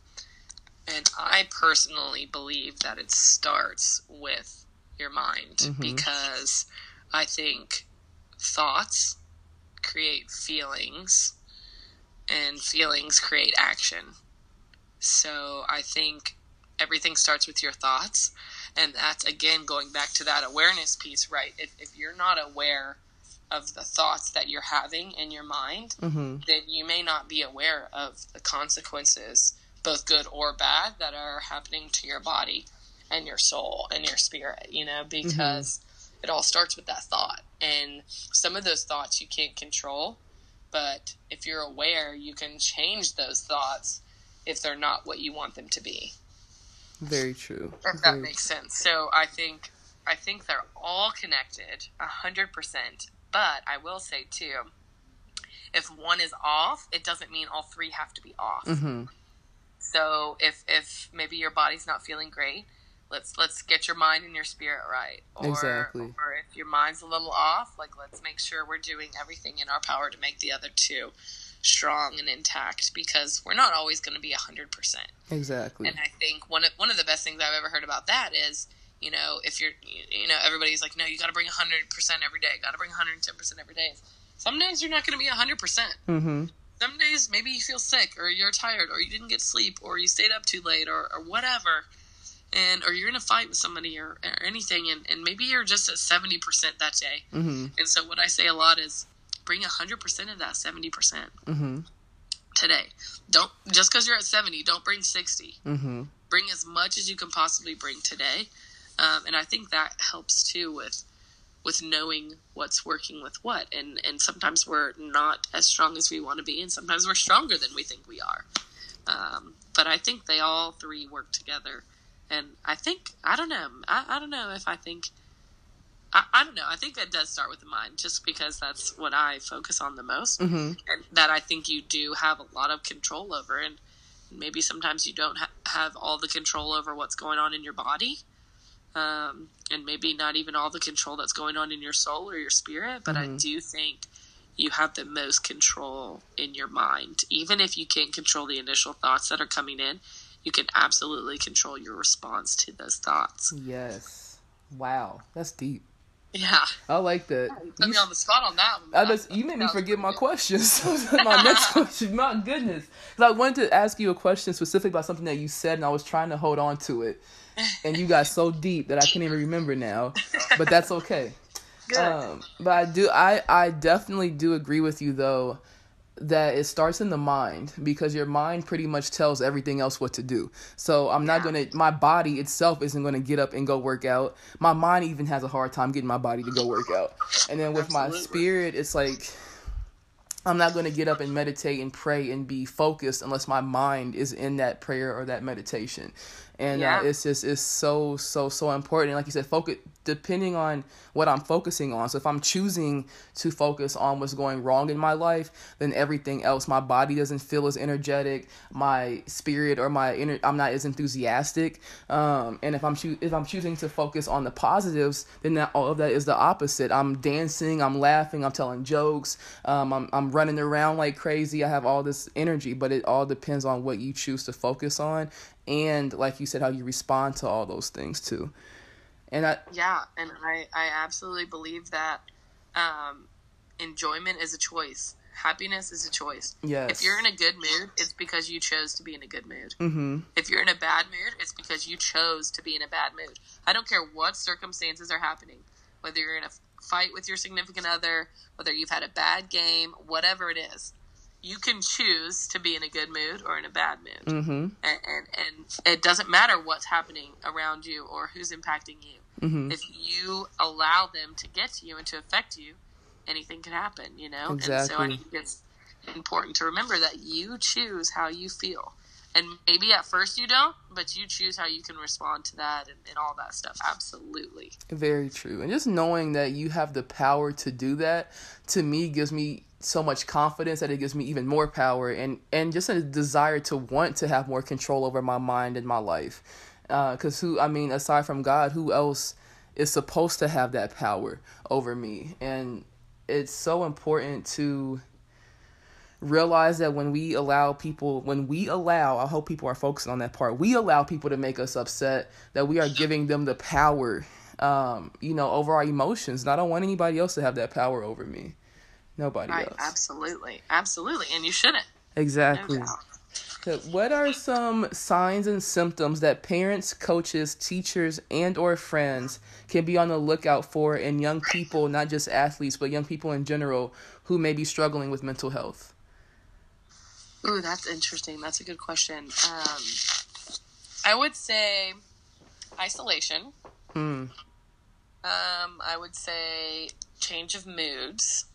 and I personally believe that it starts with your mind Mhm. because I think thoughts create feelings and feelings create action. So I think everything starts with your thoughts. And that's again going back to that awareness piece, right? If, if you're not aware of the thoughts that you're having in your mind, Mm-hmm. then you may not be aware of the consequences, both good or bad, that are happening to your body and your soul and your spirit, you know, because it all starts with that thought. And some of those thoughts you can't control, but if you're aware, you can change those thoughts if they're not what you want them to be. Very true. If that Very- makes sense. So I think I think they're all connected, a hundred percent. But I will say too, if one is off, it doesn't mean all three have to be off. Mhm. So if if maybe your body's not feeling great, let's let's get your mind and your spirit right. Or, Exactly. Or if your mind's a little off, like let's make sure we're doing everything in our power to make the other two strong and intact because we're not always going to be a hundred percent. Exactly. And I think one of one of the best things I've ever heard about that is, you know, if you're, you know, everybody's like, no, you got to bring 100% every day, got to bring 110% every day. Some days you're not going to be 100%. Mm-hmm. Some days maybe you feel sick or you're tired or you didn't get sleep or you stayed up too late or, or whatever. And, or you're in a fight with somebody or, or anything. And, and maybe you're just at 70% that day. Mm-hmm. And so what I say a lot is bring 100% of that 70% Mm-hmm. today. Don't, just because you're at 70, don't bring 60 Mm-hmm. bring as much as you can possibly bring today um, and i think that helps too with with knowing what's working with what and and sometimes we're not as strong as we want to be and sometimes we're stronger than we think we are um, but i think they all three work together and i think i don't know i, I don't know if i think I, I don't know. I think it does start with the mind, just because that's what I focus on the most, Mm-hmm. and that I think you do have a lot of control over. And maybe sometimes you don't ha- have all the control over what's going on in your body, um, and maybe not even all the control that's going on in your soul or your spirit. But I Mhm. do think you have the most control in your mind, even if you can't control the initial thoughts that are coming in. You can absolutely control your response to those thoughts. Yes. Wow. That's deep. Yeah, I like that. you put You me on the spot on that one. I just, you made me forget my questions. my next question, my goodness. I wanted to ask you a question specific about something that you said, and I was trying to hold on to it. And you got so deep that I can't even remember now. But that's okay. good. Um, but I do, I, I definitely do agree with you though that it starts in the mind because your mind pretty much tells everything else what to do. So I'm not Yeah. gonna, my body itself isn't gonna get up and go work out. My mind even has a hard time getting my body to go work out. And then with my spirit, it's like I'm not going to get up and meditate and pray and be focused unless my mind is in that prayer or that meditation. And Yeah. uh, it's just it's so so so important. And like you said, focus depending on what I'm focusing on. So if I'm choosing to focus on what's going wrong in my life, then everything else, my body doesn't feel as energetic, my spirit or my inner, I'm not as enthusiastic. Um, and if I'm choo- if I'm choosing to focus on the positives, then that all of that is the opposite. I'm dancing, I'm laughing, I'm telling jokes, um, I'm I'm running around like crazy. I have all this energy, but it all depends on what you choose to focus on, and like you said, how you respond to all those things too. And I Yeah, and I, I absolutely believe that um, enjoyment is a choice. Happiness is a choice. yes, If you're in a good mood, it's because you chose to be in a good mood. mm-hmm. If you're in a bad mood, it's because you chose to be in a bad mood. I don't care what circumstances are happening, whether you're in a fight with your significant other, whether you've had a bad game, whatever it is. You can choose to be in a good mood or in a bad mood Mm-hmm. and, and and it doesn't matter what's happening around you or who's impacting you. Mm-hmm. If you allow them to get to you and to affect you, anything can happen. You know, and so I think it's important to remember that you choose how you feel, and maybe at first you don't, but you choose how you can respond to that and, and all that stuff. Absolutely. Very true. And just knowing that you have the power to do that to me gives me so much confidence that it gives me even more power and and just a desire to want to have more control over my mind and my life. Because uh, who i mean aside from god who else is supposed to have that power over me? And it's so important to realize that when we allow people when we allow i hope people are focusing on that part we allow people to make us upset that we are giving them the power um, you know over our emotions. And i don't want anybody else to have that power over me Nobody right, else. Absolutely. Absolutely. And you shouldn't. Exactly. No what are some signs and symptoms that parents, coaches, teachers, and or friends can be on the lookout for in young people, not just athletes, but young people in general who may be struggling with mental health? Ooh, that's interesting. That's a good question. Um, I would say isolation. Hmm. Um, I would say change of moods.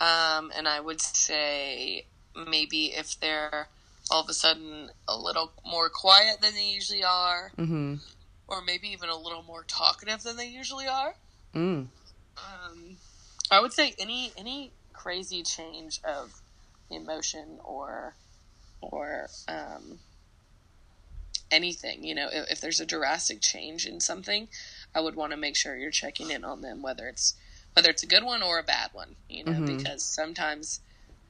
Um, and I would say maybe if they're all of a sudden a little more quiet than they usually are, mm-hmm. or maybe even a little more talkative than they usually are. Mm. Um, I would say any any crazy change of emotion or or um, anything. You know, if, if there's a drastic change in something, I would want to make sure you're checking in on them, whether it's whether it's a good one or a bad one, you know, mm-hmm. because sometimes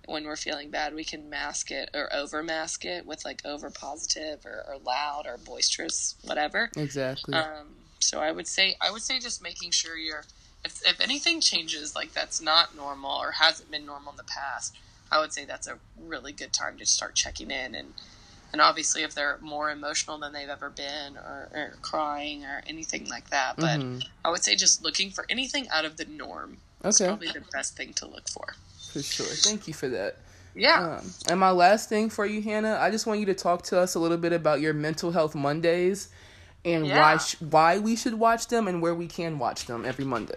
when we're feeling bad, we can mask it or over mask it with like over positive or, or loud or boisterous, whatever. Exactly. Um, so I would say, I would say just making sure you're, if, if anything changes, like that's not normal or hasn't been normal in the past, I would say that's a really good time to start checking in and, and obviously if they're more emotional than they've ever been or, or crying or anything like that but mm-hmm. i would say just looking for anything out of the norm okay. is probably the best thing to look for for sure thank you for that yeah um, and my last thing for you hannah i just want you to talk to us a little bit about your mental health mondays and yeah. why sh- why we should watch them and where we can watch them every monday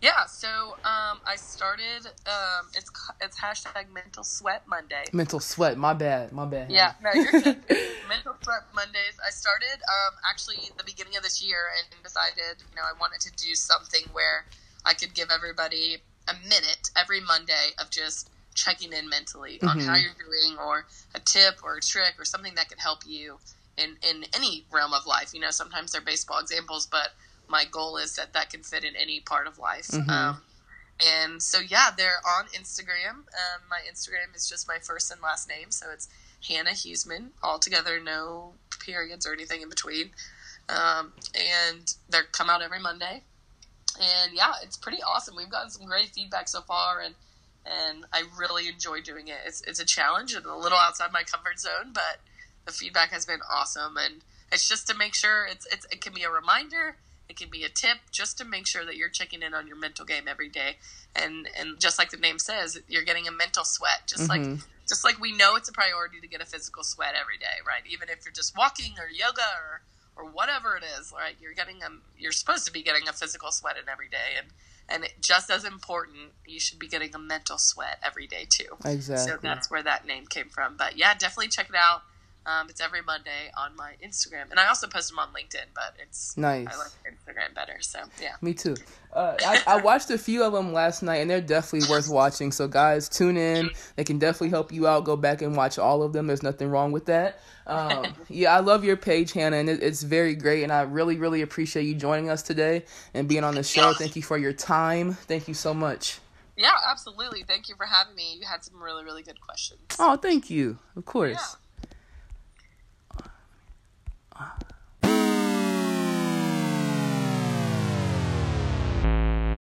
yeah, so um, I started. Um, it's it's hashtag Mental Sweat Monday. Mental Sweat. My bad. My bad. Yeah, no, you're good. Mental Sweat Mondays. I started um, actually the beginning of this year and decided, you know, I wanted to do something where I could give everybody a minute every Monday of just checking in mentally mm-hmm. on how you're doing, or a tip or a trick or something that could help you in in any realm of life. You know, sometimes they're baseball examples, but my goal is that that can fit in any part of life. Mm-hmm. Um, and so, yeah, they're on Instagram. Um, my Instagram is just my first and last name, so it's Hannah Huesman, all together, no periods or anything in between. Um, and they come out every Monday. And yeah, it's pretty awesome. We've gotten some great feedback so far, and and I really enjoy doing it. It's it's a challenge and a little outside my comfort zone, but the feedback has been awesome. And it's just to make sure it's, it's it can be a reminder it can be a tip just to make sure that you're checking in on your mental game every day. And and just like the name says, you're getting a mental sweat. Just mm-hmm. like just like we know it's a priority to get a physical sweat every day, right? Even if you're just walking or yoga or or whatever it is, right? You're getting a you're supposed to be getting a physical sweat in every day and and it, just as important, you should be getting a mental sweat every day too. Exactly. So that's where that name came from. But yeah, definitely check it out. Um, it's every Monday on my Instagram, and I also post them on LinkedIn. But it's nice. I like Instagram better, so yeah. Me too. Uh, I, I, watched a few of them last night, and they're definitely worth watching. So guys, tune in. They can definitely help you out. Go back and watch all of them. There's nothing wrong with that. Um, yeah, I love your page, Hannah, and it, it's very great. And I really, really appreciate you joining us today and being on the show. Thank you for your time. Thank you so much. Yeah, absolutely. Thank you for having me. You had some really, really good questions. Oh, thank you. Of course. Yeah are.